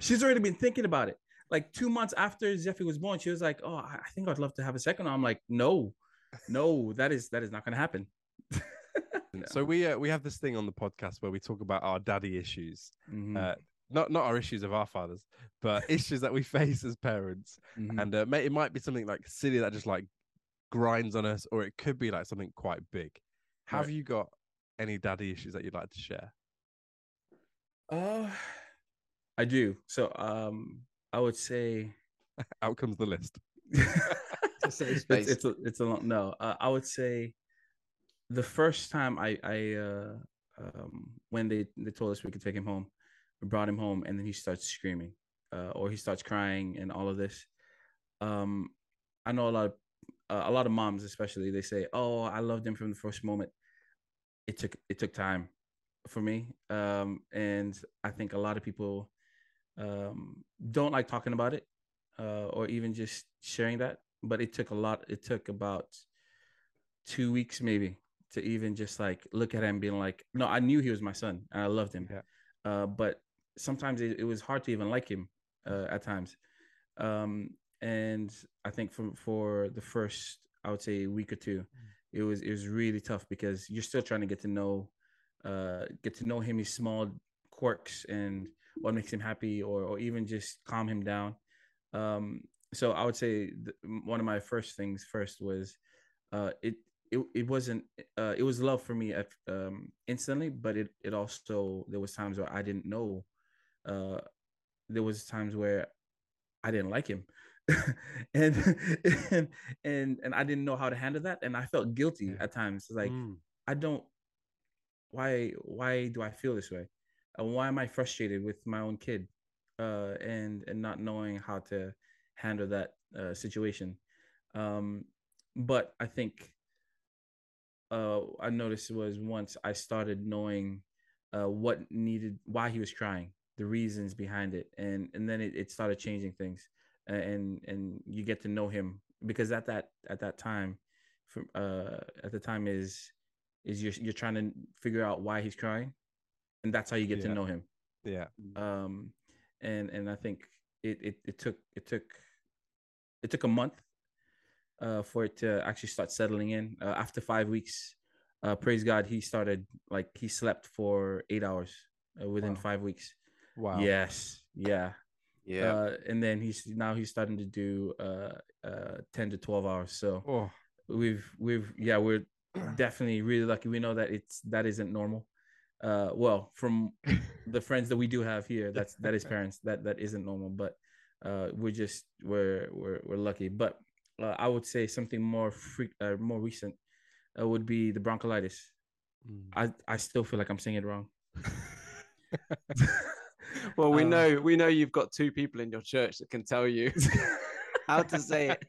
She's already been thinking about it. Like two months after Zephy was born, she was like, "Oh, I I think I'd love to have a second. I'm like, "No, no, that is that is not gonna happen." So we uh, we have this thing on the podcast where we talk about our daddy issues, Mhm, uh, not not our issues of our fathers, but issues that we face as parents. mhm. And uh, may, it might be something like silly that just like grinds on us, or it could be like something quite big. Have Right. you got any daddy issues that you'd like to share? Uh, I do. So, um, I would say Out comes the list. It's a safe space. it's, it's a it's a long no. Uh, I would say the first time I I uh um when they they told us we could take him home, we brought him home and then he starts screaming, uh, or he starts crying and all of this. Um, I know a lot of uh, a lot of moms especially they say, "Oh, I loved him from the first moment." It took it took time for me, um, and I think a lot of people um don't like talking about it uh, or even just sharing that. But it took a lot. It took about two weeks, maybe, to even just like look at him, being like, "No, I knew he was my son, and I loved him." Yeah. Uh, but sometimes it, it was hard to even like him uh, at times. Um, and I think for for the first, I would say, week or two, it was it was really tough because you're still trying to get to know, uh, get to know him, his small quirks and what makes him happy, or or even just calm him down. Um, so I would say th- one of my first things first was, uh, it it it wasn't uh, it was love for me at, um, instantly, but it it also there was times where I didn't know, uh, there was times where I didn't like him. and, and and and I didn't know how to handle that, and I felt guilty Yeah. at times. Like Mm. I don't. Why why do I feel this way? And why am I frustrated with my own kid, uh, and and not knowing how to handle that uh, situation? Um, but I think uh, I noticed was once I started knowing uh, what needed, why he was crying, the reasons behind it, and and then it, it started changing things, and and you get to know him because at that at that time, from uh, at the time is is you're you're trying to figure out why he's crying, and that's how you get Yeah. to know him Yeah. um and and i think it it, it took it took it took a month uh for it to actually start settling in. Uh, after five weeks uh praise god he started like he slept for eight hours uh, within Wow. five weeks. Wow. yes. Yeah. Yeah. uh and then he's now he's starting to do uh uh 10 to 12 hours. So Oh, we've we've yeah we're definitely really lucky. We know that it's that isn't normal. Uh well from the friends that we do have here that's that is parents that that isn't normal. But uh we're just we're we're, we're lucky but uh, i would say something more free, uh, more recent uh, would be the bronchiolitis Mm. i i still feel like i'm saying it wrong well, we um, know we know you've got two people in your church that can tell you how to say it.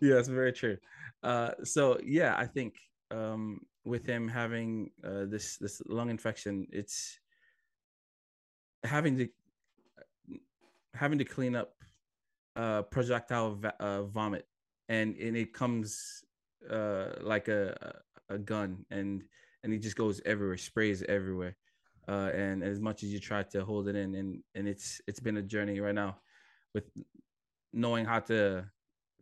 yes, very true. Uh, so yeah, I think um, with him having uh, this this lung infection, it's having to having to clean up uh, projectile va- uh, vomit, and and it comes uh, like a a gun, and and it just goes everywhere, sprays everywhere. Uh, and as much as you try to hold it in, and and it's it's been a journey right now, with knowing how to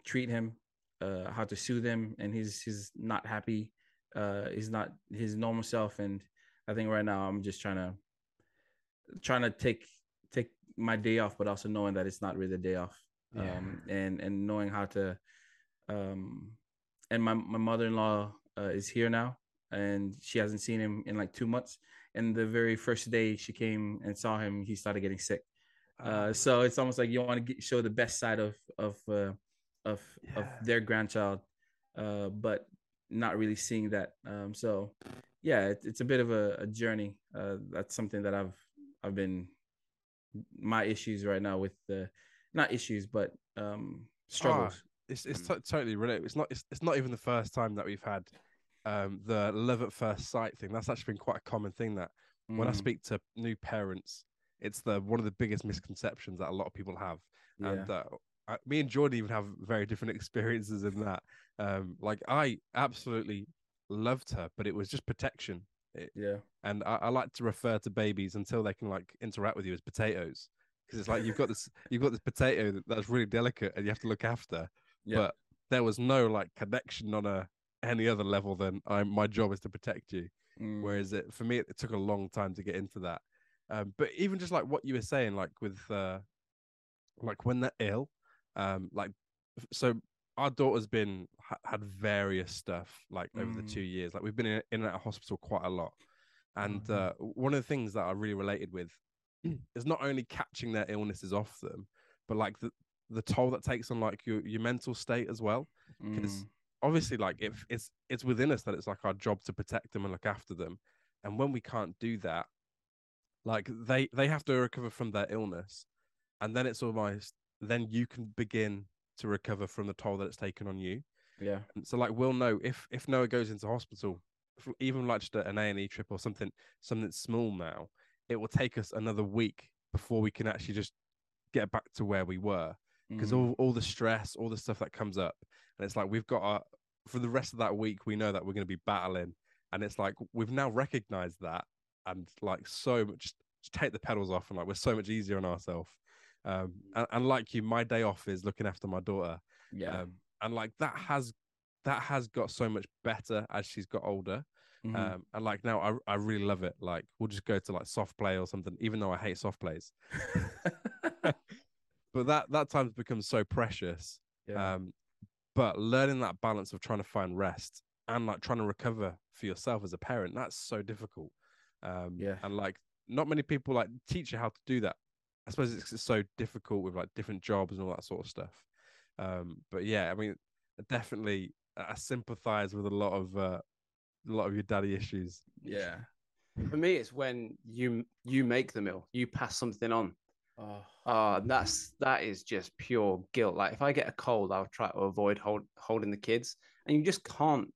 treat him, uh, how to soothe him, and he's he's not happy. Uh, he's not his normal self, and I think right now I'm just trying to trying to take my day off, but also knowing that it's not really a day off. Yeah. Um, and and knowing how to, um, and my my mother in law uh, is here now, and she hasn't seen him in like two months. And the very first day she came and saw him, he started getting sick. Uh, so it's almost like you want to get, show the best side of of uh, of of their grandchild, uh, but not really seeing that. Um, so yeah, it, it's a bit of a, a journey. Uh, that's something that I've I've been my issues right now with the not issues but um struggles. it's it's to- totally related. It's not it's, it's not even the first time that we've had um the love at first sight thing. That's actually been quite a common thing that when I Mm, speak to new parents, it's the one of the biggest misconceptions that a lot of people have. yeah. And uh, I, me and Jordan even have very different experiences in that. Um, like I absolutely loved her, but it was just protection. It, Yeah. and I, I like to refer to babies until they can like interact with you as potatoes. Because it's like you've got this you've got this potato that, that's really delicate and you have to look after. Yeah. but there was no like connection on a any other level than I my job is to protect you. Mm, whereas it for me it, took a long time to get into that. Um but even just like what you were saying like with uh like when they're ill um like so our daughter's been ha- had various stuff like over the Mm. two years like we've been in, in and out of hospital quite a lot and no. uh, one of the things that I really related with is not only catching their illnesses off them, but like the the toll that takes on like your your mental state as well. Because mm, obviously, like if it's it's within us that it's like our job to protect them and look after them, and when we can't do that, like they they have to recover from their illness, and then it's almost then you can begin to recover from the toll that it's taken on you. yeah. So like we'll know if if Noah goes into hospital, even like just an A and E trip or something something small now, it will take us another week before we can actually just get back to where we were because mm, all all the stress, all the stuff that comes up, and it's like we've got our for the rest of that week we know that we're going to be battling, and it's like we've now recognized that and like so much just, just take the pedals off and like we're so much easier on ourselves. Um, and, and like you, my day off is looking after my daughter yeah. um, and like that has that has got so much better as she's got older mhm, um and like now I, I really love it like we'll just go to like soft play or something even though i hate soft plays but that that time's become so precious yeah. um but learning that balance of trying to find rest and like trying to recover for yourself as a parent that's so difficult um Yeah. and like not many people like teach you how to do that i suppose it's, it's so difficult with like different jobs and all that sort of stuff um but yeah i mean definitely i sympathize with a lot of uh a lot of your daddy issues yeah. For me, it's when you you make the meal, you pass something on. Oh, Ah, that's that is just pure guilt. Like if I get a cold, I'll try to avoid hold, holding the kids, and you just can't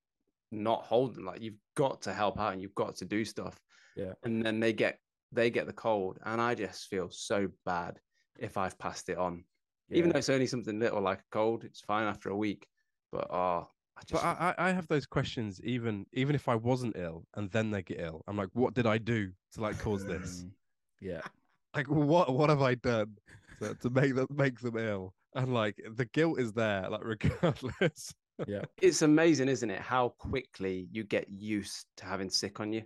not hold them. Like you've got to help out and you've got to do stuff. Yeah. And then they get they get the cold, and I just feel so bad if I've passed it on. Even though it's only something little like a cold, it's fine after a week. But oh, I just but I, I have those questions even even if i wasn't ill and then they get ill i'm like what did i do to like cause this yeah. like what what have I done to, to make them make them ill? And like the guilt is there, like regardless. Yeah. it's amazing, isn't it? How quickly you get used to having sick on you.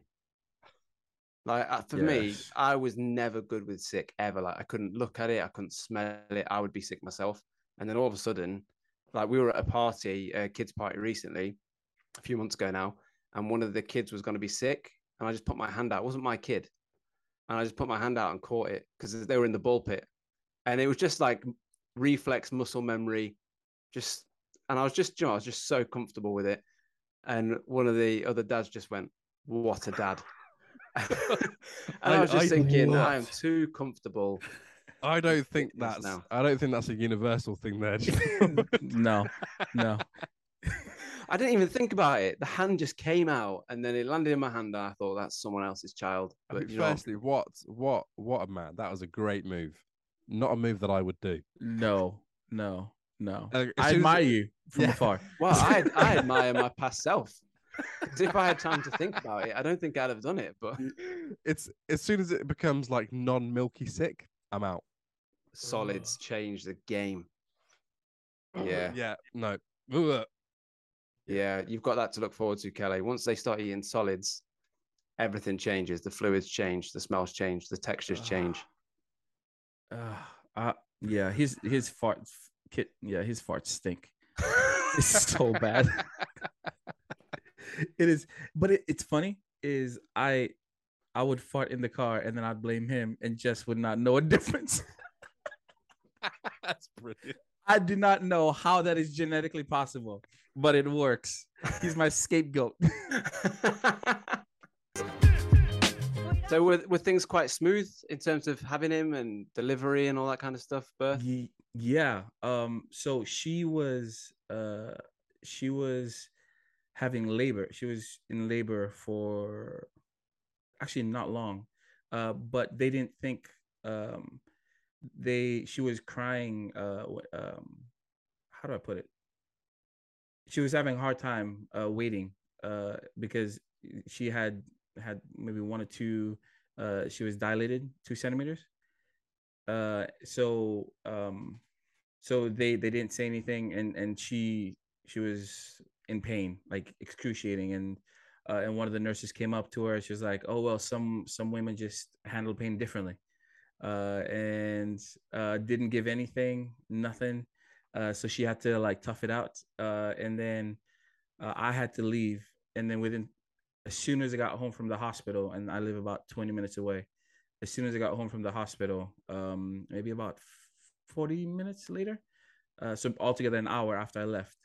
Like uh, for me, I was never good with sick ever. Like I couldn't look at it, I couldn't smell it. I would be sick myself, and then all of a sudden, like we were at a party, a kids' party recently, a few months ago now, and one of the kids was going to be sick, and I just put my hand out. It wasn't my kid, and I just put my hand out and caught it because they were in the ball pit, and it was just like reflex muscle memory, just and I was just, you know, I was just so comfortable with it. And one of the other dads just went, "What a dad!" and I, I- was just I- thinking, I am too comfortable. I don't think that's now. I don't think that's a universal thing there. no, no. I didn't even think about it. The hand just came out, and then it landed in my hand. And I thought that's someone else's child. I But think you know, what what what a man. That was a great move. Not a move that I would do. No, no, no. Uh, I admire it- you from Yeah. afar. well, I I admire my past self. 'Cause if I had time to think about it, I don't think I'd have done it. But It's as soon as it becomes like non-milky sick, I'm out. solids change the game. Yeah. Yeah. No. Ugh. Yeah, you've got that to look forward to, Kelly. Once they start eating solids, everything changes. The fluids change, the smells change, the textures change. Uh, uh, yeah, his his farts, kid. Yeah, his farts stink. It's so bad. it is, but it, it's funny. Is I I would fart in the car and then I'd blame him and Jess would not know a difference. That's brilliant. I do not know how that is genetically possible, but it works. He's my scapegoat. so were, were things quite smooth in terms of having him and delivery and all that kind of stuff, birth? Ye- yeah um so she was uh she was having labor she was in labor for actually not long uh but they didn't think um they she was crying. Uh, um, how do I put it? She was having a hard time uh, waiting uh, because she had had maybe one or two. Uh, she was dilated two centimeters. Uh, so um, so they they didn't say anything, and and she she was in pain, like excruciating, and uh, and one of the nurses came up to her. She was like, "Oh well, some some women just handle pain differently," uh, and uh, didn't give anything, nothing. Uh, so she had to like tough it out, uh, and then uh, I had to leave, and then within as soon as I got home from the hospital, and I live about twenty minutes away. As soon as I got home from the hospital, um, maybe about forty minutes later, so altogether an hour after I left,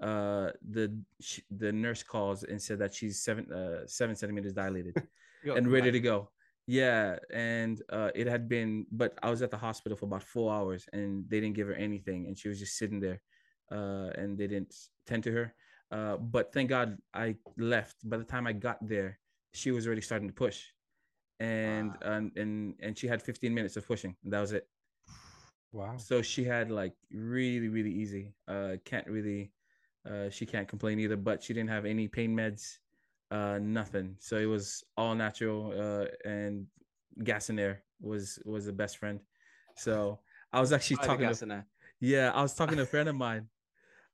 uh, the sh- the nurse calls and said that she's seven uh, seven centimeters dilated and ready to go. Yeah, and uh, it had been, but I was at the hospital for about four hours, and they didn't give her anything, and she was just sitting there, uh, and they didn't tend to her. Uh, but thank God I left. By the time I got there, she was already starting to push, and and and and she had 15 minutes of pushing. And that was it. Wow. So she had like really, really easy. Uh, can't really, uh, she can't complain either. But she didn't have any pain meds, uh, nothing. So it was all natural. Uh, and gas and air was was the best friend. So I was actually the talking to, yeah, I was talking to a friend of mine.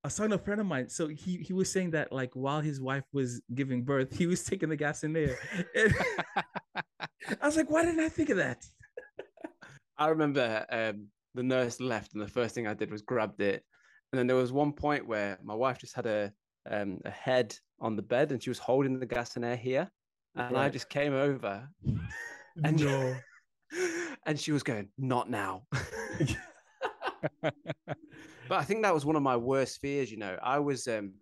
I was talking to a friend of mine. So he he was saying that like while his wife was giving birth, he was taking the gas in there. I was like, why didn't I think of that? I remember um, the nurse left, and the first thing I did was grabbed it. And then there was one point where my wife just had a um, a head on the bed, and she was holding the gas and air here, and I just came over, and No. and she was going, "Not now." but I think that was one of my worst fears. You know, I was um,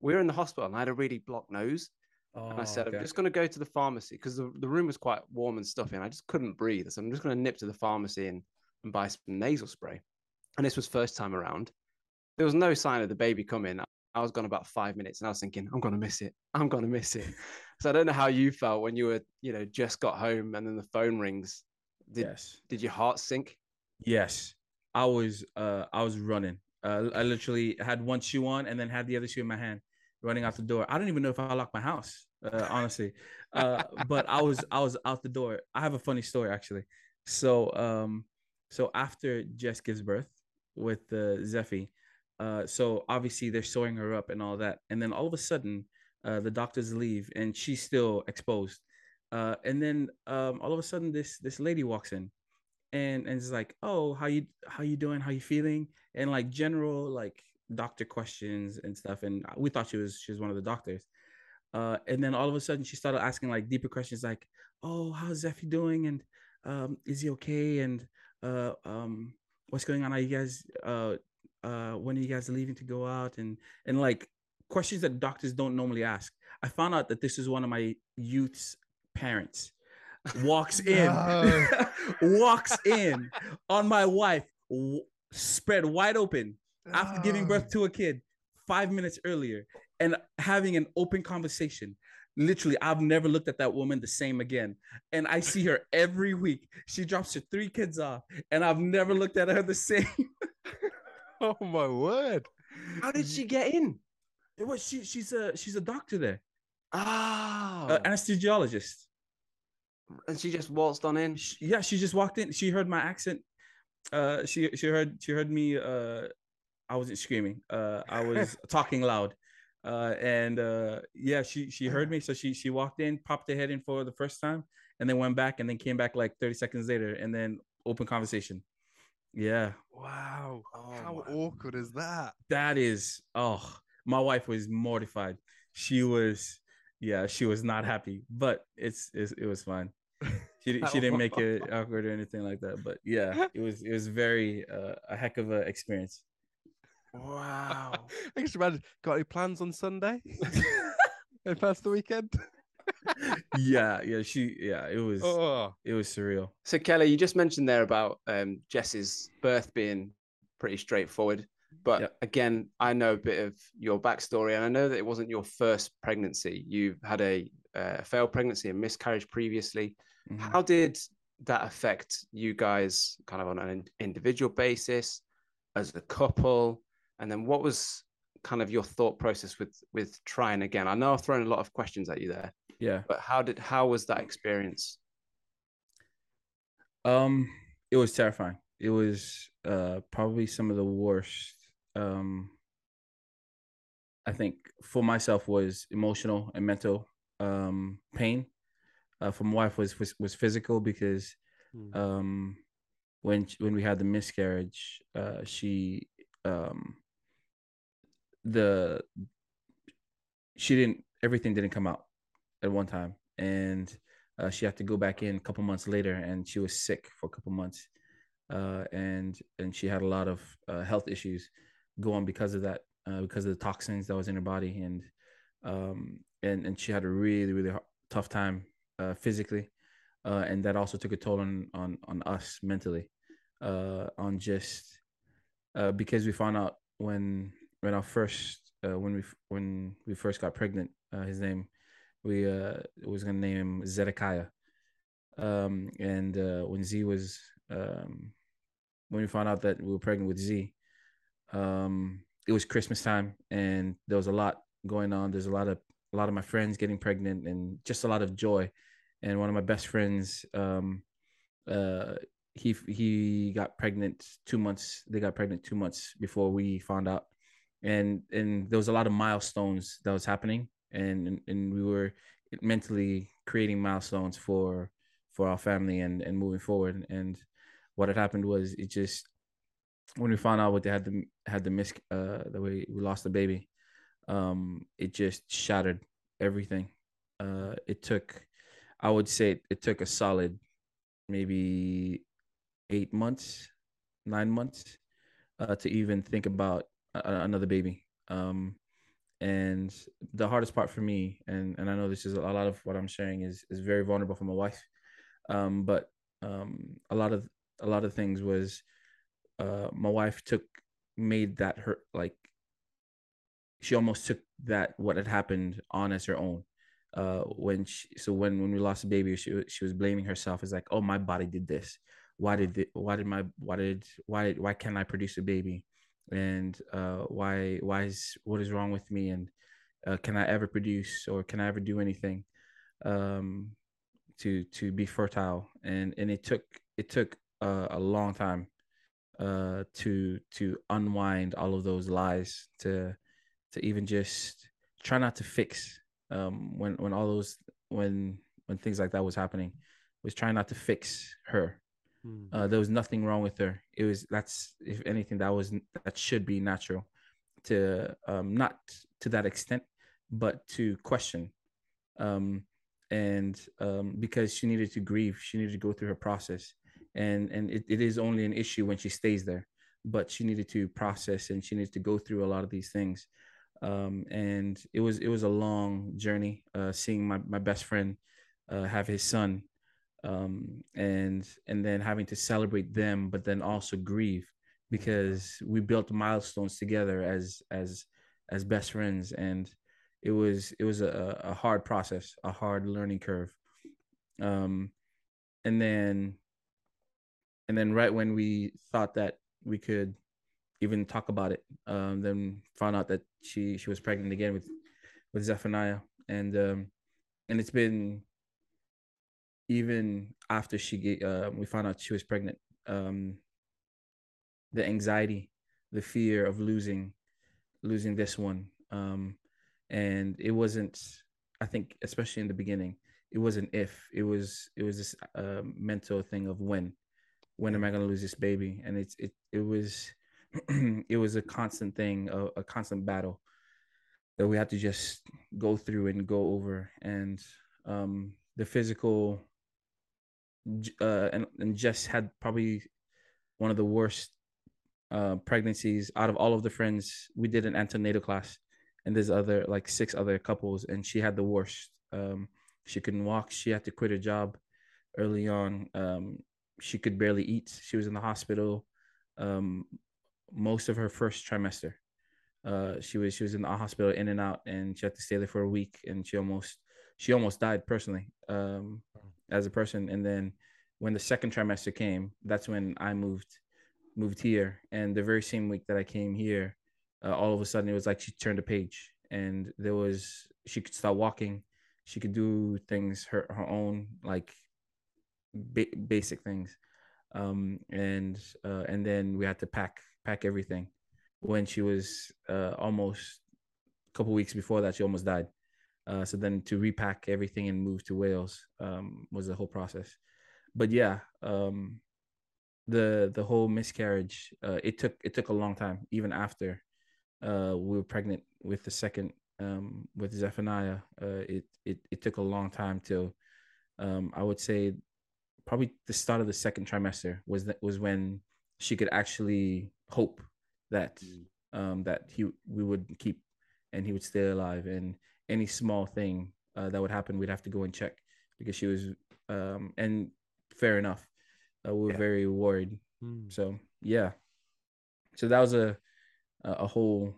we were in the hospital, and I had a really blocked nose. And I Oh, said, okay. I'm just going to go to the pharmacy because the, the room was quite warm and stuffy and I just couldn't breathe. So I'm just going to nip to the pharmacy and, and buy some nasal spray. And this was first time around. There was no sign of the baby coming. I was gone about five minutes and I was thinking, I'm going to miss it. I'm going to miss it. so I don't know how you felt when you were, you know, just got home and then the phone rings. Did, yes. did your heart sink? Yes, I was uh I was running. Uh, I literally had one shoe on and then had the other shoe in my hand, running out the door. I don't even know if I locked my house, uh, honestly. Uh, but I was I was out the door. I have a funny story actually. So um so after Jess gives birth with uh, Zeffy, uh so obviously they're sewing her up and all that, and then all of a sudden uh, the doctors leave and she's still exposed. Uh, and then um, all of a sudden this this lady walks in and and it's like oh how you how you doing? How you feeling? And like general like doctor questions and stuff. And we thought she was she was one of the doctors. Uh and then all of a sudden she started asking like deeper questions like oh how's Zeffy doing? And um is he okay? And uh um what's going on? Are you guys uh uh when are you guys leaving to go out and and like questions that doctors don't normally ask. I found out that this is one of my youth's parents. Walks in No. walks in on my wife w- spread wide open after giving birth to a kid five minutes earlier and having an open conversation. Literally i've never looked at that woman the same again. And i see her every week. She drops her three kids off and i've never looked at her the same Oh my word. How did she get in? it was she she's a she's a doctor there. Ah, uh, anesthesiologist. And she just waltzed on in. Sh- yeah she just walked in. She heard my accent. Uh she she heard she heard me uh i wasn't screaming. Uh i was talking loud. Uh and uh yeah she she heard me. So she she walked in popped her head in for the first time and then went back and then came back like 30 seconds later and then open conversation yeah Wow. Oh How my awkward is that? that is oh my wife was mortified she was yeah she was not happy but it's, it's it was fine she, she didn't make it awkward or anything like that but yeah it was it was very uh, a heck of a experience Wow. I can just imagine. Got any plans on Sunday? and past the weekend? Yeah yeah she yeah it was Oh, it was surreal So Kelly, you just mentioned there about um, Jess's birth being pretty straightforward, but Yep. again, I know a bit of your backstory, and I know that it wasn't your first pregnancy. You had a uh, failed pregnancy and miscarriage previously. Mhm. How did that affect you guys kind of on an individual basis, as a couple, and then what was kind of your thought process with with trying again? I know I've thrown a lot of questions at you there, Yeah. but how did how was that experience? Um, it was terrifying. It was uh probably some of the worst. Um, I think for myself was emotional and mental um pain. Uh, for my wife was was, was physical because Mm. um when when we had the miscarriage, uh, she um the she didn't everything didn't come out at one time. And uh, she had to go back in a couple months later and she was sick for a couple months. Uh, and and she had a lot of uh, health issues going because of that uh, because of the toxins that was in her body. And um and and she had a really really tough time uh, physically. Uh, and that also took a toll on on on us mentally uh, on just uh, because we found out when when our first uh, when we when we first got pregnant uh, his name we uh was gonna name him Zedekiah. Um and uh when Z was um when we found out that we were pregnant with Z um it was Christmas time and there was a lot going on. There's a lot of a lot of my friends getting pregnant and just a lot of joy. And one of my best friends um uh he he got pregnant two months they got pregnant two months before we found out and and there was a lot of milestones that was happening and and, we were mentally creating milestones for for our family and and moving forward. And what had happened was it just when we found out what they had the had the miss uh the way we lost the baby um it just shattered everything. Uh it took i would say it took a solid maybe eight months nine months uh to even think about another baby. Um and the hardest part for me and and i know this is a lot of what i'm sharing is is very vulnerable for my wife. Um but um a lot of a lot of things was uh my wife took made that her like she almost took that what had happened on as her own. Uh when she, so when when we lost the baby she she was blaming herself as like oh my body did this. Why did it, why did my why did why why can't i produce a baby and uh why why is what is wrong with me? And uh, can i ever produce or can i ever do anything um to to be fertile? And and it took it took uh, a long time uh to to unwind all of those lies to to even just try not to fix um when when all those when when things like that was happening was trying not to fix her Mm. uh, there was nothing wrong with her. It was that's if anything that was that should be natural to um, not to that extent, but to question, um, and um, because she needed to grieve, she needed to go through her process, and and it, it is only an issue when she stays there, but she needed to process and she needed to go through a lot of these things, um, and it was it was a long journey. Uh, seeing my my best friend uh, have his son um, and and then having to celebrate them, but then also grieve because we built milestones together as as as best friends, and it was it was a, a hard process, a hard learning curve. Um, and then and then right when we thought that we could even talk about it, um, then found out that she she was pregnant again with with Zephaniah, and um, and it's been even after she get, uh, we found out she was pregnant um the anxiety the fear of losing losing this one um and it wasn't i think especially in the beginning it wasn't if it was it was this uh, mental thing of when when am i going to lose this baby? And it's it it was it was a constant thing a, a constant battle that we had to just go through and go over. And um the physical uh, and, and Jess had probably one of the worst uh, pregnancies out of all of the friends. We did an antenatal class, and there's other like six other couples, and she had the worst. Um, she couldn't walk. She had to quit her job early on. Um, she could barely eat. She was in the hospital um, most of her first trimester. Uh, she was she was in the hospital in and out, and she had to stay there for a week, and she almost she almost died personally um, as a person. And then when the second trimester came, that's when I moved moved here. And the very same week that I came here, uh, all of a sudden it was like she turned a page, and there was she could start walking, she could do things her her own like ba- basic things, um, and uh, and then we had to pack pack everything. When she was uh, almost a couple weeks before that, she almost died. Uh, so then to repack everything and move to Wales um, was the whole process. But yeah, um, the the whole miscarriage uh, it took it took a long time even after uh, we were pregnant with the second um, with Zephaniah. Uh, it it it took a long time till um, I would say probably the start of the second trimester was that was when she could actually hope that um, that he we would keep and he would stay alive and any small thing uh, that would happen we'd have to go and check because she was um, and fair enough uh, we were Yeah. very worried Hmm. so yeah so that was a a whole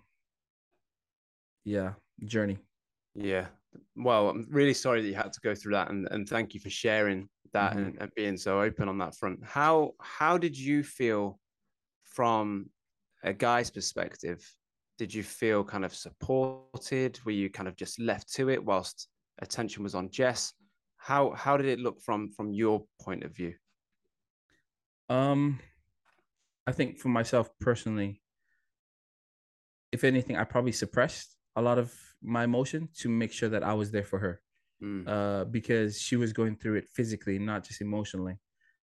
yeah journey Yeah. Well, I'm really sorry that you had to go through that, and, and thank you for sharing that Mhm. and, and being so open on that front. How how did you feel from a guy's perspective? Did you feel kind of supported? Were you kind of just left to it whilst attention was on Jess? How how did it look from from your point of view? Um, I think for myself personally, if anything, I probably suppressed a lot of my emotion to make sure that I was there for her. Mm, Uh, because she was going through it physically, not just emotionally.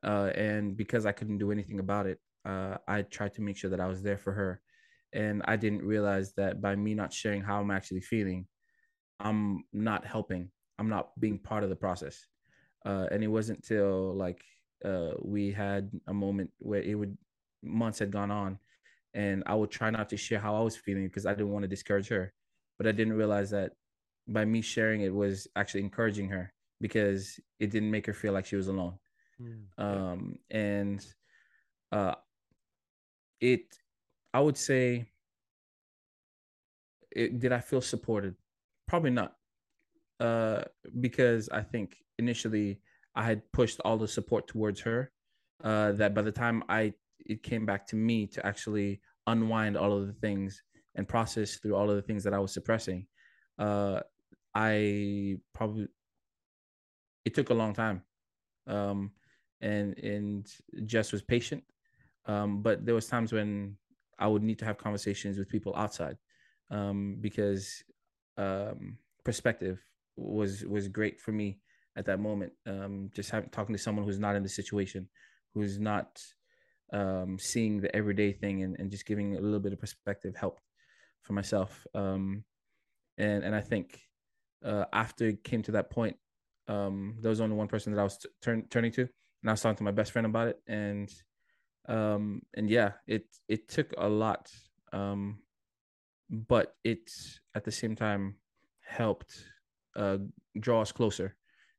Uh, and because I couldn't do anything about it, uh, I tried to make sure that I was there for her. And I didn't realize that by me not sharing how I'm actually feeling, I'm not helping. I'm not being part of the process. Uh, and it wasn't till like uh, we had a moment where it would months had gone on, and I would try not to share how I was feeling because I didn't want to discourage her. But I didn't realize that by me sharing it was actually encouraging her because it didn't make her feel like she was alone Hmm. um and uh it i would say it, did i feel supported probably not uh because i think initially i had pushed all the support towards her uh that by the time i it came back to me to actually unwind all of the things and process through all of the things that i was suppressing uh i probably it took a long time um and and Jess was patient. Um, but there was times when I would need to have conversations with people outside, um, because um, perspective was was great for me at that moment. Um, just having talking to someone who's not in the situation, who's not um, seeing the everyday thing, and, and just giving a little bit of perspective helped for myself. Um, and and I think uh, after it came to that point, um, there was only one person that I was t- turn, turning to and I was talking to my best friend about it, and um, and yeah, it it took a lot, um, but it at the same time helped uh, draw us closer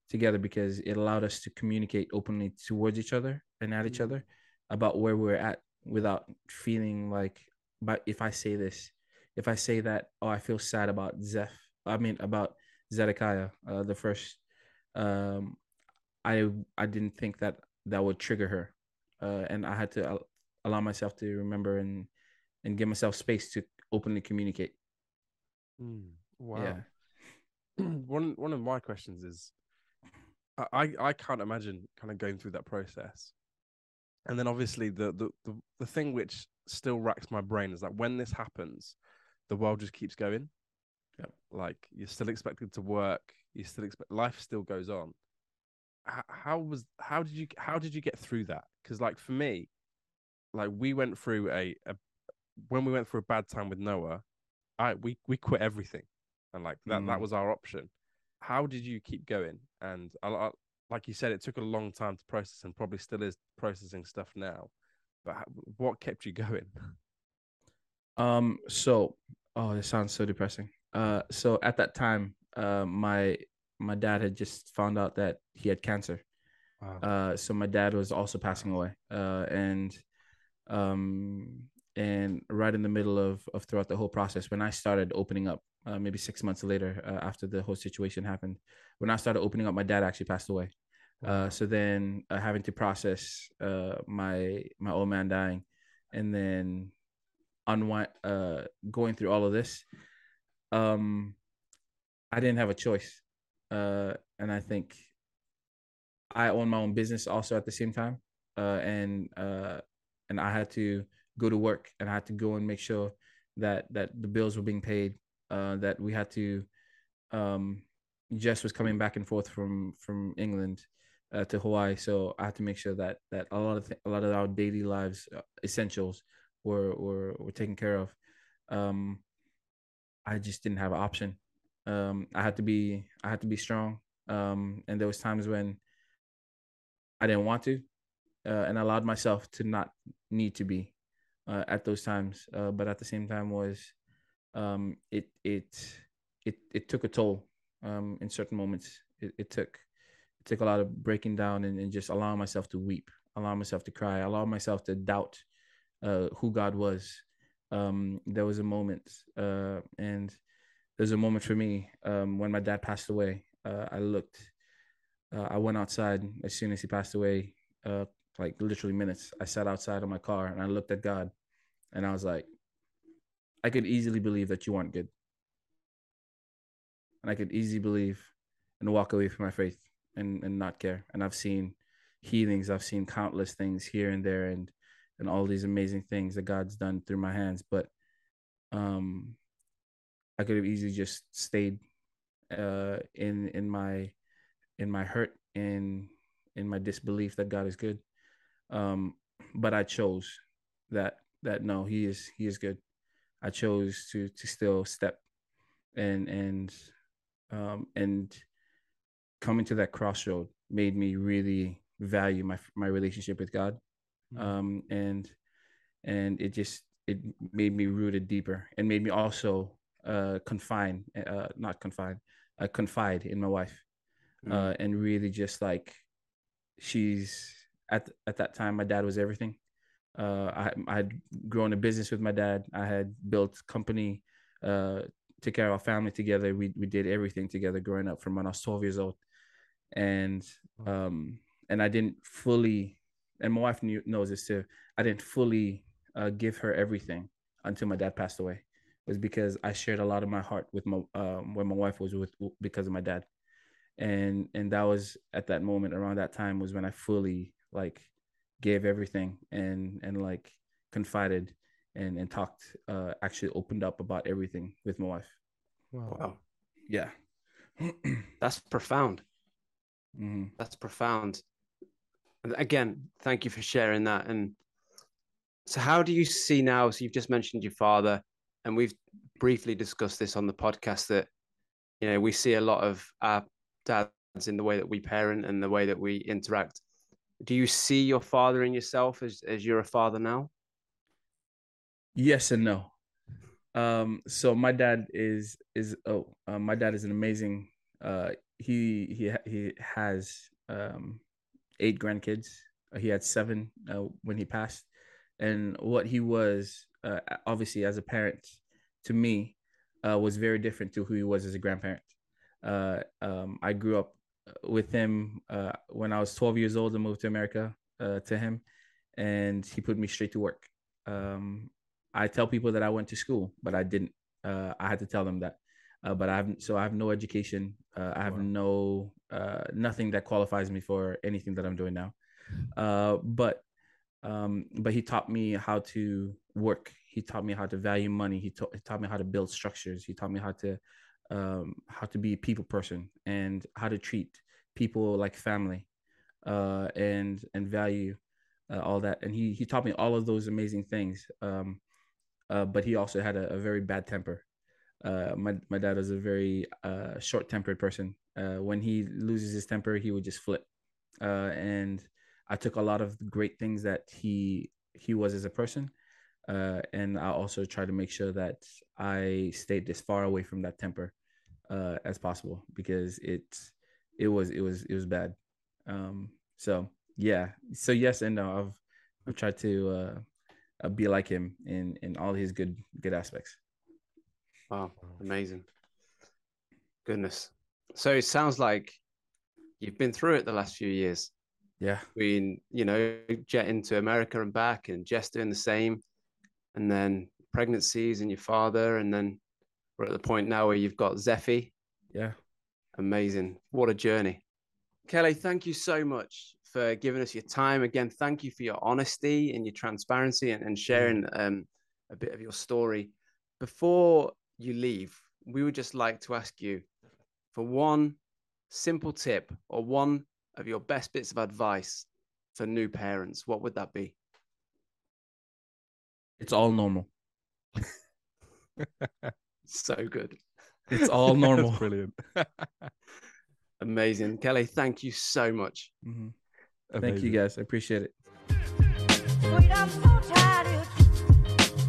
together because it allowed us to communicate openly towards each other and at each other about where we're at without feeling like, but if I say this, if I say that, oh, I feel sad about Zeph, I mean about Zedekiah, uh, the first um I I didn't think that that would trigger her, uh, and I had to al- allow myself to remember and and give myself space to openly communicate. Hmm. Wow. Yeah. one one of my questions is, I I I can't imagine kind of going through that process, and then obviously the the the, the thing which still racks my brain is that when this happens, the world just keeps going. Yep. Like you're still expected to work, you still expect life still goes on. How, how was how did you how did you get through that? Because like for me, like we went through a, a when we went through a bad time with Noah, I we we quit everything, and like that that Mm. was our option. How did you keep going? And I, I, like you said, it took a long time to process, and probably still is processing stuff now. But how, what kept you going? Um. So, oh, this sounds so depressing. Uh. So at that time, uh, my my dad had just found out that he had cancer. Wow. Uh. So my dad was also passing away. Uh. And, um. And right in the middle of of throughout the whole process, when I started opening up, uh, maybe six months later, uh, after the whole situation happened, when I started opening up, my dad actually passed away. Uh, so then uh, having to process uh, my my old man dying, and then unwind uh, going through all of this, um, I didn't have a choice, uh, and I think I own my own business also at the same time, uh, and uh, and I had to go to work and I had to go and make sure that that the bills were being paid, uh, that we had to. Um, Jess was coming back and forth from from England uh, to Hawaii, so I had to make sure that that a lot of th- a lot of our daily lives uh, essentials were were were taken care of. Um, I just didn't have an option. Um, I had to be I had to be strong. Um, and there was times when I didn't want to, uh, and allowed myself to not need to be uh, at those times. Uh, but at the same time, was um, it it it it took a toll um, in certain moments. It, it took it took a lot of breaking down and, and just allowing myself to weep, allowing myself to cry, allowing myself to doubt uh, who God was. Um, there was a moment, uh, and there's a moment for me um, when my dad passed away. Uh, I looked, uh, I went outside as soon as he passed away, uh, like literally minutes. I sat outside of my car and I looked at God, and I was like, I could easily believe that you aren't good, and I could easily believe and walk away from my faith and and not care. And I've seen healings, I've seen countless things here and there, and and all these amazing things that God's done through my hands. But um, I could have easily just stayed uh, in in my in my hurt in in my disbelief that God is good. Um, but I chose that that no, He is He is good. I chose to to still step and and um, and coming to that crossroad made me really value my my relationship with God um, and and it just it made me rooted deeper and made me also uh, confine, uh, not confine, uh, confide in my wife, uh, and really just like she's at at that time. My dad was everything. Uh, I I had grown a business with my dad. I had built company, uh, took care of our family together. We we did everything together growing up from when I was twelve years old, and um and I didn't fully and my wife knew, knows this too. I didn't fully uh, give her everything until my dad passed away. It was because I shared a lot of my heart with my um, when my wife was with because of my dad, and and that was at that moment around that time was when I fully like gave everything and and like confided and and talked uh, actually opened up about everything with my wife. Wow, wow. Yeah. that's profound. mm-hmm. That's profound. Again, thank you for sharing that. And so, how do you see now? So, you've just mentioned your father, and we've briefly discussed this on the podcast that you know we see a lot of our dads in the way that we parent and the way that we interact. Do you see your father in yourself as as you're a father now? Yes and no. Um, so my dad is is oh, uh, my dad is an amazing. Uh, he he he has um eight grandkids. Uh, He had seven uh, when he passed, and what he was uh, obviously as a parent to me uh, was very different to who he was as a grandparent. Uh, um, I grew up with him uh, when I was 12 years old and moved to America uh, to him, and he put me straight to work. Um, I tell people that I went to school, but I didn't. Uh, I had to tell them that. Uh, but I have so I have no education. Uh, I have Wow. no uh, nothing that qualifies me for anything that I'm doing now. Uh, but um, but he taught me how to work. He taught me how to value money. He, taught he taught me how to build structures. He taught me how to um, how to be a people person and how to treat people like family uh, and and value uh, all that. And he he taught me all of those amazing things. Um, uh, but he also had a, a very bad temper. Uh, my my dad was a very uh, short tempered person. Uh, when he loses his temper, he would just flip. Uh, and I took a lot of great things that he he was as a person, uh, and I also try to make sure that I stayed as far away from that temper uh, as possible because it it was it was it was bad. Um, so yeah, so yes and no. I've I've tried to uh, uh, be like him in in all his good good aspects. Wow, amazing. Goodness. So it sounds like you've been through it the last few years. Yeah. Between you know jetting to America and back, and Jess doing the same, and then pregnancies and your father, and then we're at the point now where you've got Zeffy. Yeah. Amazing. What a journey. Kelly, thank you so much for giving us your time. Again, thank you for your honesty and your transparency and, and sharing um, a bit of your story. Before you leave, we would just like to ask you for one simple tip or one of your best bits of advice for new parents. What would that be? It's all normal. So good. It's all That's normal. brilliant. Amazing. Kelly, thank you so much. Mhm. Thank you guys. I appreciate it. Sweet, I'm so tired.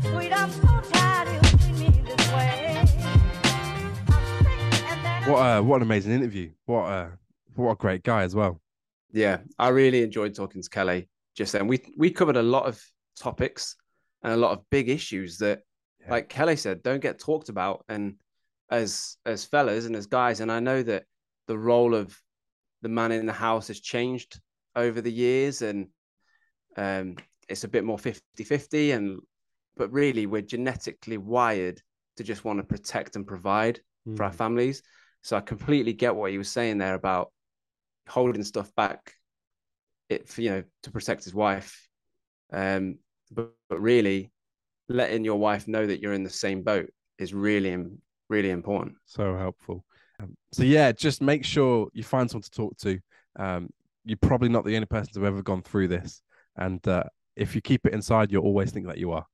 Sweet, I'm so tired of you treating me this way. I'm sick and then What a what an amazing interview. What a what a great guy as well. Yeah, I really enjoyed talking to Kelly just then. We we covered a lot of topics and a lot of big issues that, Yeah. like Kelly said, don't get talked about. And as as fellas and as guys, and I know that the role of the man in the house has changed over the years, and um, it's a bit more 50-50 and but really we're genetically wired to just want to protect and provide for our Mm. families. So I completely get what he was saying there about holding stuff back, it for, you know to protect his wife, um, but, but really letting your wife know that you're in the same boat is really really important. So helpful. Um, so yeah, just make sure you find someone to talk to. Um, you're probably not the only person to have ever gone through this, and uh, if you keep it inside, you'll always think that you are.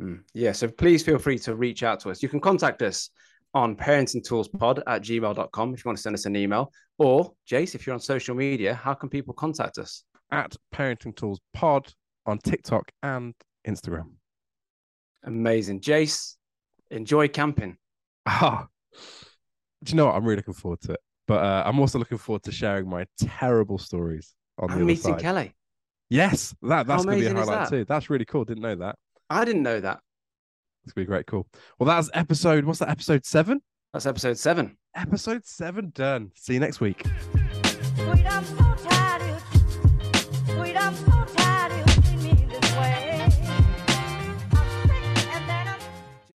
Mm. Yeah, so please feel free to reach out to us. You can contact us on parentingtoolspod at gmail.com if you want to send us an email. Or, Jace, if you're on social media, how can people contact us? At Parenting Tools Pod on TikTok and Instagram. Amazing. Jace, enjoy camping. Ah, do you know what? I'm really looking forward to it. But uh, I'm also looking forward to sharing my terrible stories on the I'm other meeting side. Kelly. Yes, that that's going to be a highlight that? too. That's really cool. Didn't know that. I didn't know that. It's gonna be great. Cool. Well, that's episode. What's that? Episode seven. That's episode seven. Episode seven done. See you next week. Sweet,